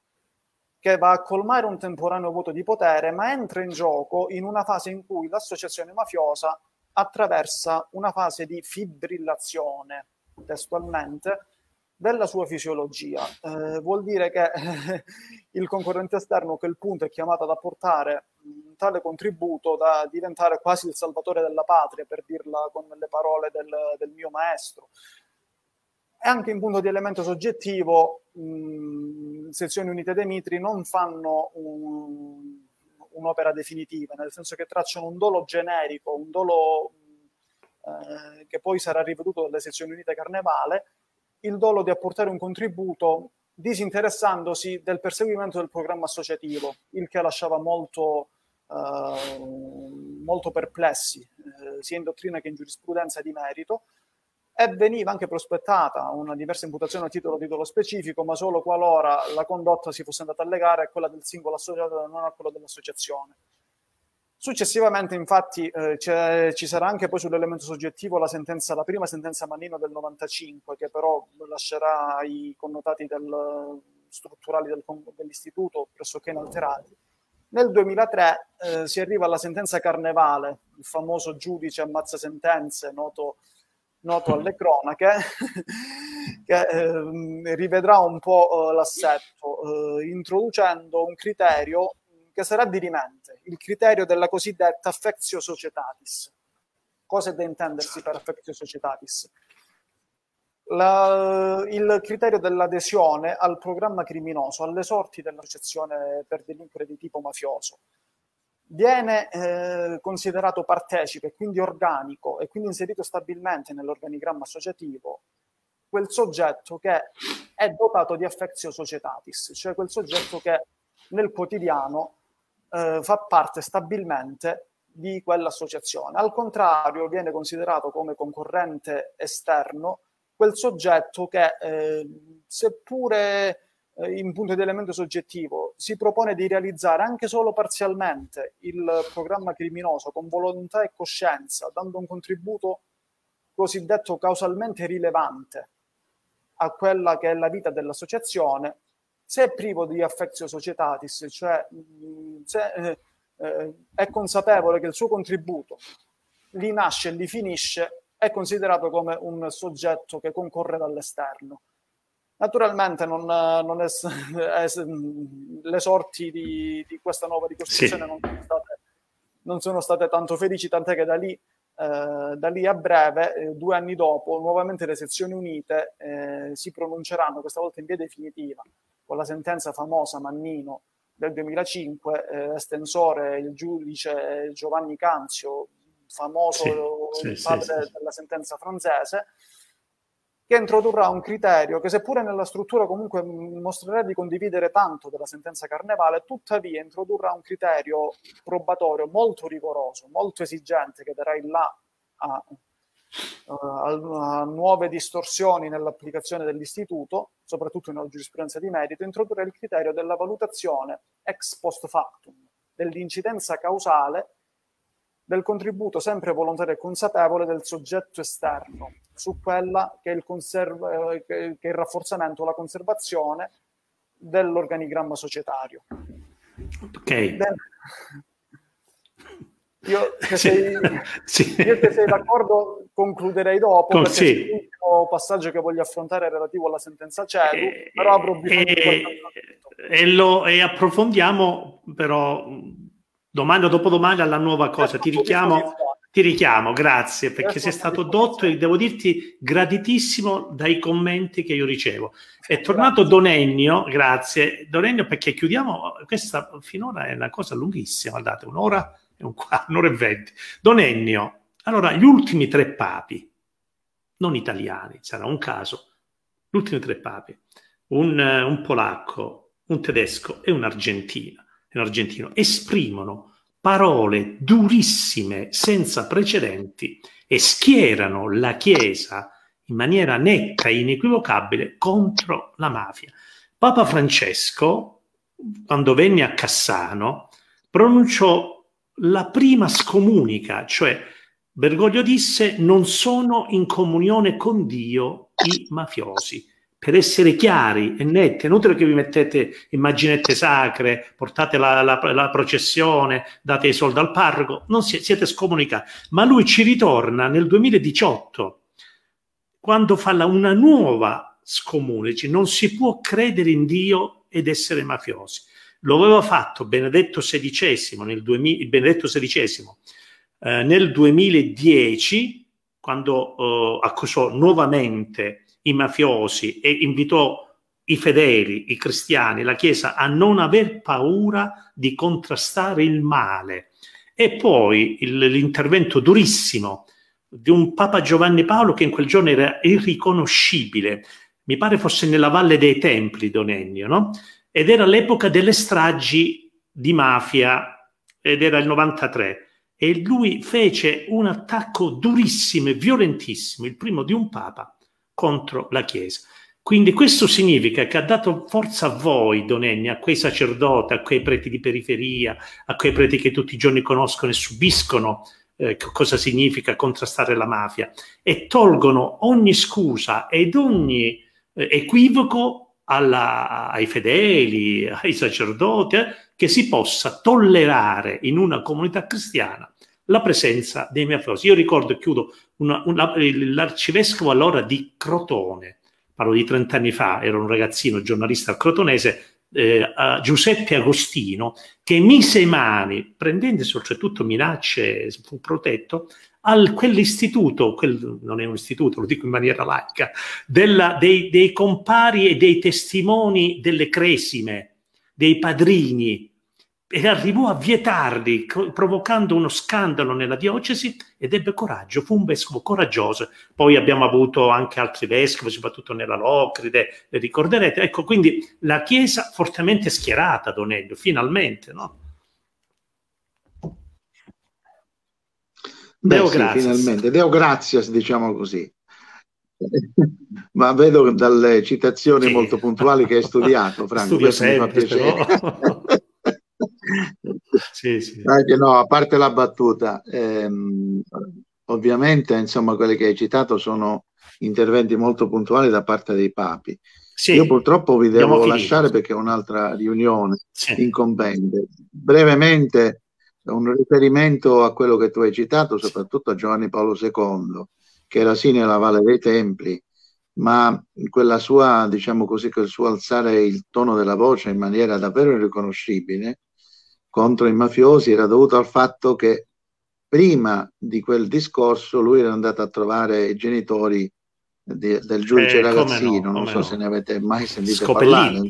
che va a colmare un temporaneo vuoto di potere, ma entra in gioco in una fase in cui l'associazione mafiosa attraversa una fase di fibrillazione, testualmente, della sua fisiologia. Eh, vuol dire che il concorrente esterno a quel punto è chiamato ad apportare un tale contributo da diventare quasi il salvatore della patria, per dirla con le parole del, del mio maestro. Anche in punto di elemento soggettivo, mh, sezioni unite dei mitri non fanno un, un'opera definitiva, nel senso che tracciano un dolo generico, un dolo eh, che poi sarà ripetuto dalle sezioni unite carnevale, il dolo di apportare un contributo disinteressandosi del perseguimento del programma associativo, il che lasciava molto, eh, molto perplessi, eh, sia in dottrina che in giurisprudenza di merito, e veniva anche prospettata una diversa imputazione a titolo titolo specifico, ma solo qualora la condotta si fosse andata a legare a quella del singolo associato e non a quella dell'associazione. Successivamente, infatti, eh, ci sarà anche poi sull'elemento soggettivo la, sentenza, la prima sentenza Mannino del 95, che però lascerà i connotati del, strutturali del, dell'istituto pressoché inalterati. Nel 2003 eh, si arriva alla sentenza Carnevale, il famoso giudice ammazza sentenze, noto, noto alle cronache, che eh, rivedrà un po' eh, l'assetto, eh, introducendo un criterio che sarà dirimente, il criterio della cosiddetta affectio societatis. Cosa è da intendersi per affectio societatis? La, il criterio dell'adesione al programma criminoso, alle sorti dell'associazione per delinquere di tipo mafioso. Viene eh, considerato partecipe, quindi organico e quindi inserito stabilmente nell'organigramma associativo quel soggetto che è dotato di affectio societatis, cioè quel soggetto che nel quotidiano eh, fa parte stabilmente di quell'associazione. Al contrario, viene considerato come concorrente esterno quel soggetto che, eh, seppure eh, in punto di elemento soggettivo, si propone di realizzare anche solo parzialmente il programma criminoso con volontà e coscienza, dando un contributo cosiddetto causalmente rilevante a quella che è la vita dell'associazione, se è privo di affectio societatis, cioè se eh, eh, è consapevole che il suo contributo lì nasce e lì finisce, è considerato come un soggetto che concorre dall'esterno. Naturalmente non, non è, è, le sorti di, di, questa nuova ricostruzione sì. non, sono state, non, sono state, tanto felici, tant'è che da lì, eh, da lì a breve, eh, due anni dopo, nuovamente le sezioni unite eh, si pronunceranno, questa volta in via definitiva, con la sentenza famosa Mannino del 2005, eh, estensore il giudice Giovanni Canzio, famoso sì, sì, padre della sentenza francese, che introdurrà un criterio che seppure nella struttura comunque mostrerà di condividere tanto della sentenza carnevale, tuttavia introdurrà un criterio probatorio molto rigoroso, molto esigente, che darà il là a a nuove distorsioni nell'applicazione dell'istituto, soprattutto nella giurisprudenza di merito, introdurre il criterio della valutazione ex post factum, dell'incidenza causale del contributo sempre volontario e consapevole del soggetto esterno su quella che è il, conserv- che è il rafforzamento o la conservazione dell'organigramma societario. Ok. Io se, sei, sì. io se sei d'accordo concluderei dopo, perché sì. l'ultimo passaggio che voglio affrontare è relativo alla sentenza CEDU, eh, però avrò bisogno eh, di e, lo, e approfondiamo però domanda dopo domanda alla nuova cosa. Ti richiamo, ti richiamo, grazie, perché sei stato dotto e devo dirti graditissimo dai commenti che io ricevo. È tornato Donennio, grazie. Donennio, perché chiudiamo, questa finora è una cosa lunghissima, guardate, un'ora e un quarto, un'ora e venti. Don Ennio, allora gli ultimi tre papi, non italiani, sarà un caso, gli ultimi tre papi, un, un polacco, un tedesco e un argentino, un argentino esprimono parole durissime, senza precedenti, e schierano la Chiesa in maniera netta e inequivocabile contro la mafia. Papa Francesco, quando venne a Cassano, pronunciò la prima scomunica, cioè Bergoglio disse non sono in comunione con Dio i mafiosi, per essere chiari e netti, è inutile che vi mettete immaginette sacre, portate la, la, la processione, date i soldi al parroco, non si, siete scomunicati. Ma lui ci ritorna nel 2018, quando fa la, una nuova scomune, dice non si può credere in Dio ed essere mafiosi. Lo aveva fatto Benedetto XVI nel, 2000, Benedetto XVI, eh, nel 2010, quando eh, accusò nuovamente i mafiosi e invitò i fedeli, i cristiani, la Chiesa a non aver paura di contrastare il male. E poi il, l'intervento durissimo di un Papa Giovanni Paolo che in quel giorno era irriconoscibile, mi pare fosse nella Valle dei Templi, Don Ennio, no? Ed era l'epoca delle stragi di mafia, ed era il 93, e lui fece un attacco durissimo e violentissimo, il primo di un Papa, contro la Chiesa. Quindi questo significa che ha dato forza a voi, Donenni, a quei sacerdoti, a quei preti di periferia, a quei preti che tutti i giorni conoscono e subiscono eh, cosa significa contrastare la mafia e tolgono ogni scusa ed ogni eh, equivoco alla, ai fedeli, ai sacerdoti, eh, che si possa tollerare in una comunità cristiana la presenza dei mafiosi. Io ricordo, e chiudo, una, una, l'arcivescovo allora di Crotone, parlo di 30 anni fa, era un ragazzino giornalista crotonese, eh, Giuseppe Agostino, che mise mani, prendendosi oltretutto minacce, fu protetto, a quell'istituto, quel, non è un istituto, lo dico in maniera laica, della, dei, dei compari e dei testimoni delle cresime, dei padrini e arrivò a vietarli, provocando uno scandalo nella diocesi ed ebbe coraggio, fu un vescovo coraggioso. Poi abbiamo avuto anche altri vescovi, soprattutto nella Locride, le ricorderete. Ecco, quindi la Chiesa fortemente schierata, Don Elio, finalmente, no? Beh, Deo sì, finalmente. Deo grazie, diciamo così. Ma vedo dalle citazioni sì. molto puntuali che hai studiato, Franco, Studio questo sempre, mi fa piacere. Però... sì, sì. No, a parte la battuta, ehm, ovviamente insomma quelli che hai citato sono interventi molto puntuali da parte dei papi. Sì, Io purtroppo vi devo lasciare perché ho un'altra riunione sì. incombente. Brevemente un riferimento a quello che tu hai citato, soprattutto a Giovanni Paolo II, che era sì nella Valle dei Templi, ma quella sua, diciamo così, quel suo alzare il tono della voce in maniera davvero irriconoscibile contro i mafiosi era dovuto al fatto che prima di quel discorso lui era andato a trovare i genitori di, del giudice eh, ragazzino, no, non so no. se ne avete mai sentito parlare.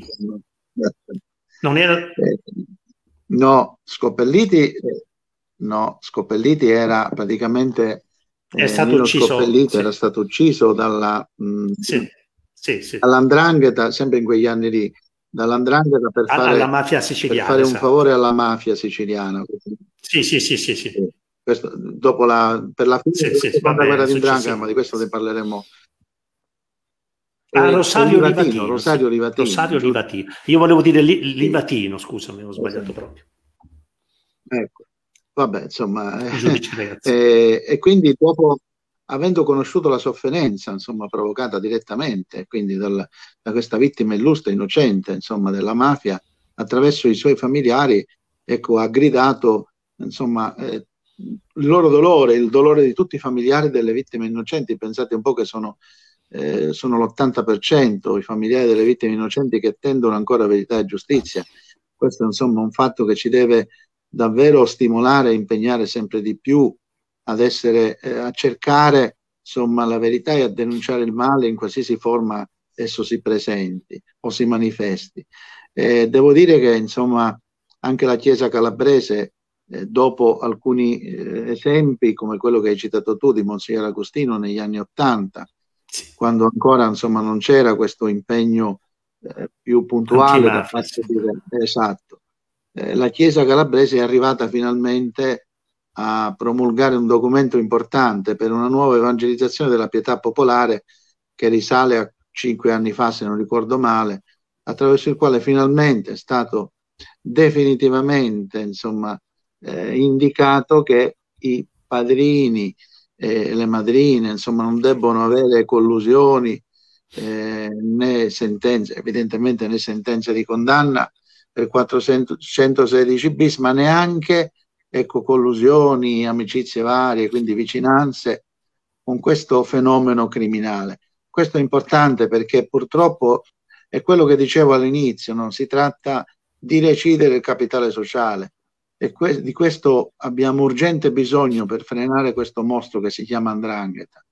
Non era... Eh, no, Scopelliti, eh, no, Scopelliti era praticamente è eh, stato ucciso, Scopelliti sì. era stato ucciso dalla, mh, mm, sì, sì, sì. dall'andrangheta, sempre in quegli anni lì, dall'andrangheta per fare, alla mafia siciliana, per fare esatto. un favore alla mafia siciliana. Sì, sì, sì, sì. sì. Questo, dopo la, per la fine sì, sì, della guerra di Ndrangheta, ma di questo ne parleremo. Ah, Rosario Livatino, Livatino, Rosario Livatino. Rosario Livatino. Io volevo dire li, Livatino, scusami, ho sbagliato proprio. Ecco, vabbè, insomma. Eh, eh, e quindi dopo, avendo conosciuto la sofferenza insomma, provocata direttamente quindi dal, da questa vittima illustre, innocente insomma, della mafia, attraverso i suoi familiari, ecco, ha gridato insomma, eh, il loro dolore, il dolore di tutti i familiari delle vittime innocenti. Pensate un po' che sono, eh, sono l'80% i familiari delle vittime innocenti che attendono ancora verità e giustizia. Questo è un fatto che ci deve davvero stimolare e impegnare sempre di più ad essere, eh, a cercare insomma, la verità e a denunciare il male in qualsiasi forma esso si presenti o si manifesti. Eh, devo dire che insomma anche la Chiesa calabrese, eh, dopo alcuni eh, esempi come quello che hai citato tu di Monsignor Agostino negli anni Ottanta, quando ancora insomma, non c'era questo impegno eh, più puntuale da parte di... Esatto. Eh, la Chiesa calabrese è arrivata finalmente a promulgare un documento importante per una nuova evangelizzazione della pietà popolare che risale a cinque anni fa, se non ricordo male, attraverso il quale finalmente è stato definitivamente insomma, eh, indicato che i padrini e le madrine insomma, non debbono avere collusioni eh, né né sentenze, evidentemente né sentenze di condanna per 416 bis, ma neanche ecco, collusioni, amicizie varie, quindi vicinanze con questo fenomeno criminale. Questo è importante perché purtroppo è quello che dicevo all'inizio, no? si tratta di recidere il capitale sociale e que- di questo abbiamo urgente bisogno per frenare questo mostro che si chiama Andrangheta.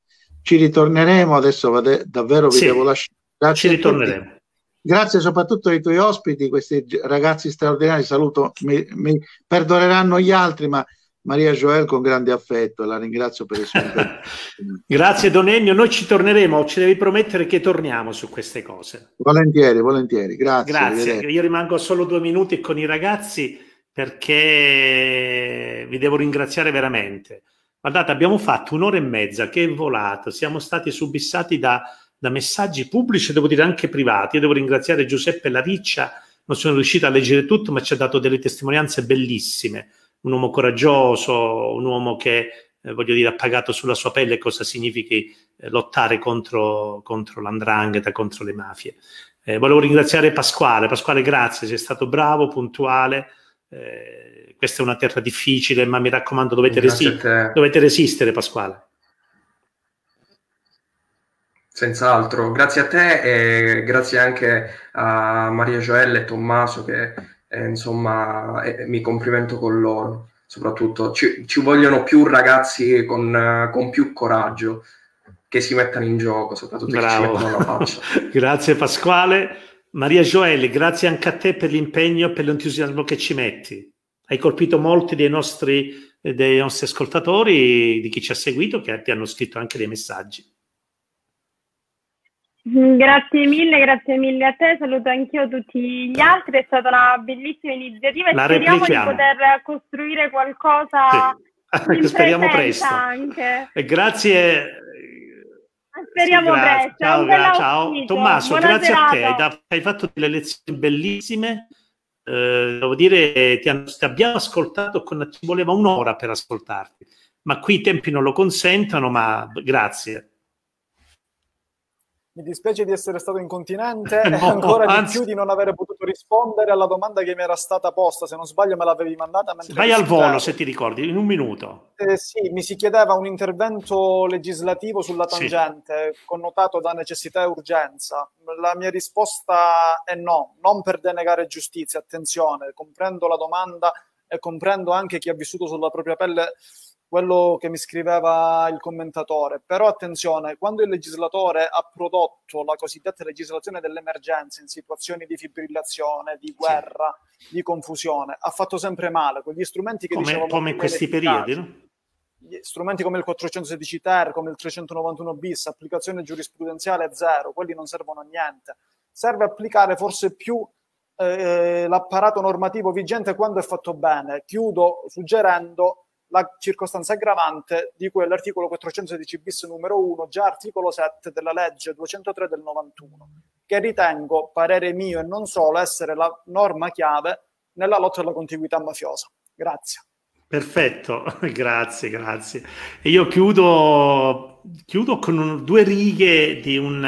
Ci ritorneremo, adesso vade- davvero vi sì, devo lasciare. Grazie ci ritorneremo. Grazie soprattutto ai tuoi ospiti, questi ragazzi straordinari, saluto, mi, mi perdoneranno gli altri, ma Maria Joel con grande affetto, la ringrazio per il suo Grazie Don Ennio, noi ci torneremo, ci devi promettere che torniamo su queste cose. Volentieri, volentieri, grazie. Grazie, io rimango solo due minuti con i ragazzi perché vi devo ringraziare veramente. Guardate, abbiamo fatto un'ora e mezza che è volato, siamo stati subissati da, da messaggi pubblici, devo dire anche privati. Io devo ringraziare Giuseppe Lariccia, non sono riuscito a leggere tutto, ma ci ha dato delle testimonianze bellissime un uomo coraggioso, un uomo che, eh, voglio dire, ha pagato sulla sua pelle cosa significhi eh, lottare contro, contro l'andrangheta, contro le mafie. Eh, volevo ringraziare Pasquale. Pasquale, grazie, sei stato bravo, puntuale. Eh, questa è una terra difficile, ma mi raccomando, dovete, resi- dovete resistere, Pasquale. Senz'altro, grazie a te e grazie anche a Maria Gioella e Tommaso che e, insomma e, mi complimento con loro soprattutto. Ci, ci vogliono più ragazzi con, con, più coraggio che si mettano in gioco soprattutto Bravo. che ci mettono la faccia. Grazie Pasquale. Maria Gioelli grazie anche a te per l'impegno e per l'entusiasmo che ci metti. Hai colpito molti dei nostri, dei nostri ascoltatori di chi ci ha seguito che ti hanno scritto anche dei messaggi grazie mille, grazie mille a te, saluto anch'io tutti gli altri, è stata una bellissima iniziativa e La speriamo replichiamo. di poter costruire qualcosa sì. speriamo presto. Anche. E grazie. Speriamo sì, presto. Ciao, gra- ciao. Tommaso, Buona grazie serata. a te, hai fatto delle lezioni bellissime. Eh, devo dire, ti, hanno- ti abbiamo ascoltato, con, ci voleva un'ora per ascoltarti, ma qui i tempi non lo consentono, ma grazie. Mi dispiace di essere stato incontinente No, e ancora anzi. di più di non aver potuto rispondere alla domanda che mi era stata posta. Se non sbaglio, me l'avevi mandata. Vai al volo, se ti ricordi, in un minuto. Eh, sì, mi si chiedeva un intervento legislativo sulla Sì. tangente, connotato da necessità e urgenza. La mia risposta è no, non per denegare giustizia, attenzione, comprendo la domanda e comprendo anche chi ha vissuto sulla propria pelle quello che mi scriveva il commentatore. Però attenzione, quando il legislatore ha prodotto la cosiddetta legislazione dell'emergenza in situazioni di fibrillazione, di guerra, di confusione, ha fatto sempre male. Quegli strumenti che Come, dicevamo come in questi periodi, no? gli strumenti come il 416 ter, come il 391 bis, applicazione giurisprudenziale zero, quelli non servono a niente. Serve applicare forse più eh, l'apparato normativo vigente quando è fatto bene. Chiudo suggerendo la circostanza aggravante di cui è l'articolo 416 bis numero 1, già articolo 7 della legge 203 del 91, che ritengo, parere mio e non solo, essere la norma chiave nella lotta alla contiguità mafiosa. Grazie. Perfetto, grazie, grazie. E io chiudo, chiudo con un- due righe di un,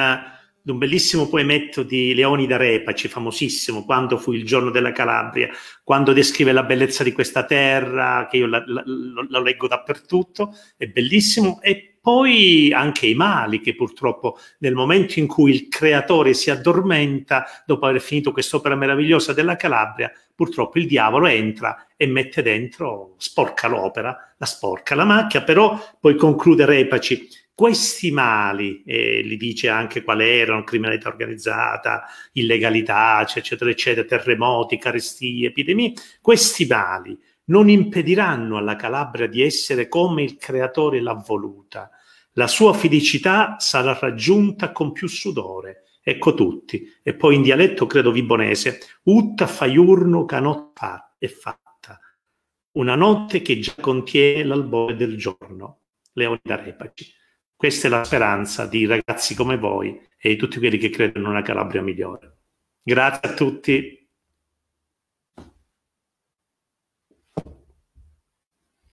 di un bellissimo poemetto di Leonida Repaci, famosissimo, quando fu il giorno della Calabria, quando descrive la bellezza di questa terra, che io la, la- lo leggo dappertutto, è bellissimo, e poi anche i mali, che purtroppo nel momento in cui il creatore si addormenta, dopo aver finito quest'opera meravigliosa della Calabria, purtroppo il diavolo entra e mette dentro, sporca l'opera, la sporca la macchia, però poi conclude Repaci, questi mali, e li dice anche quali erano, criminalità organizzata, illegalità, eccetera, eccetera, terremoti, carestie, epidemie, questi mali non impediranno alla Calabria di essere come il creatore l'ha voluta. La sua felicità sarà raggiunta con più sudore. Ecco tutti. E poi in dialetto, credo vibonese, utta faiurno che notte è fatta. Una notte che già contiene l'albore del giorno. Leonida Repaci. Questa è la speranza di ragazzi come voi e di tutti quelli che credono in una Calabria migliore. Grazie a tutti.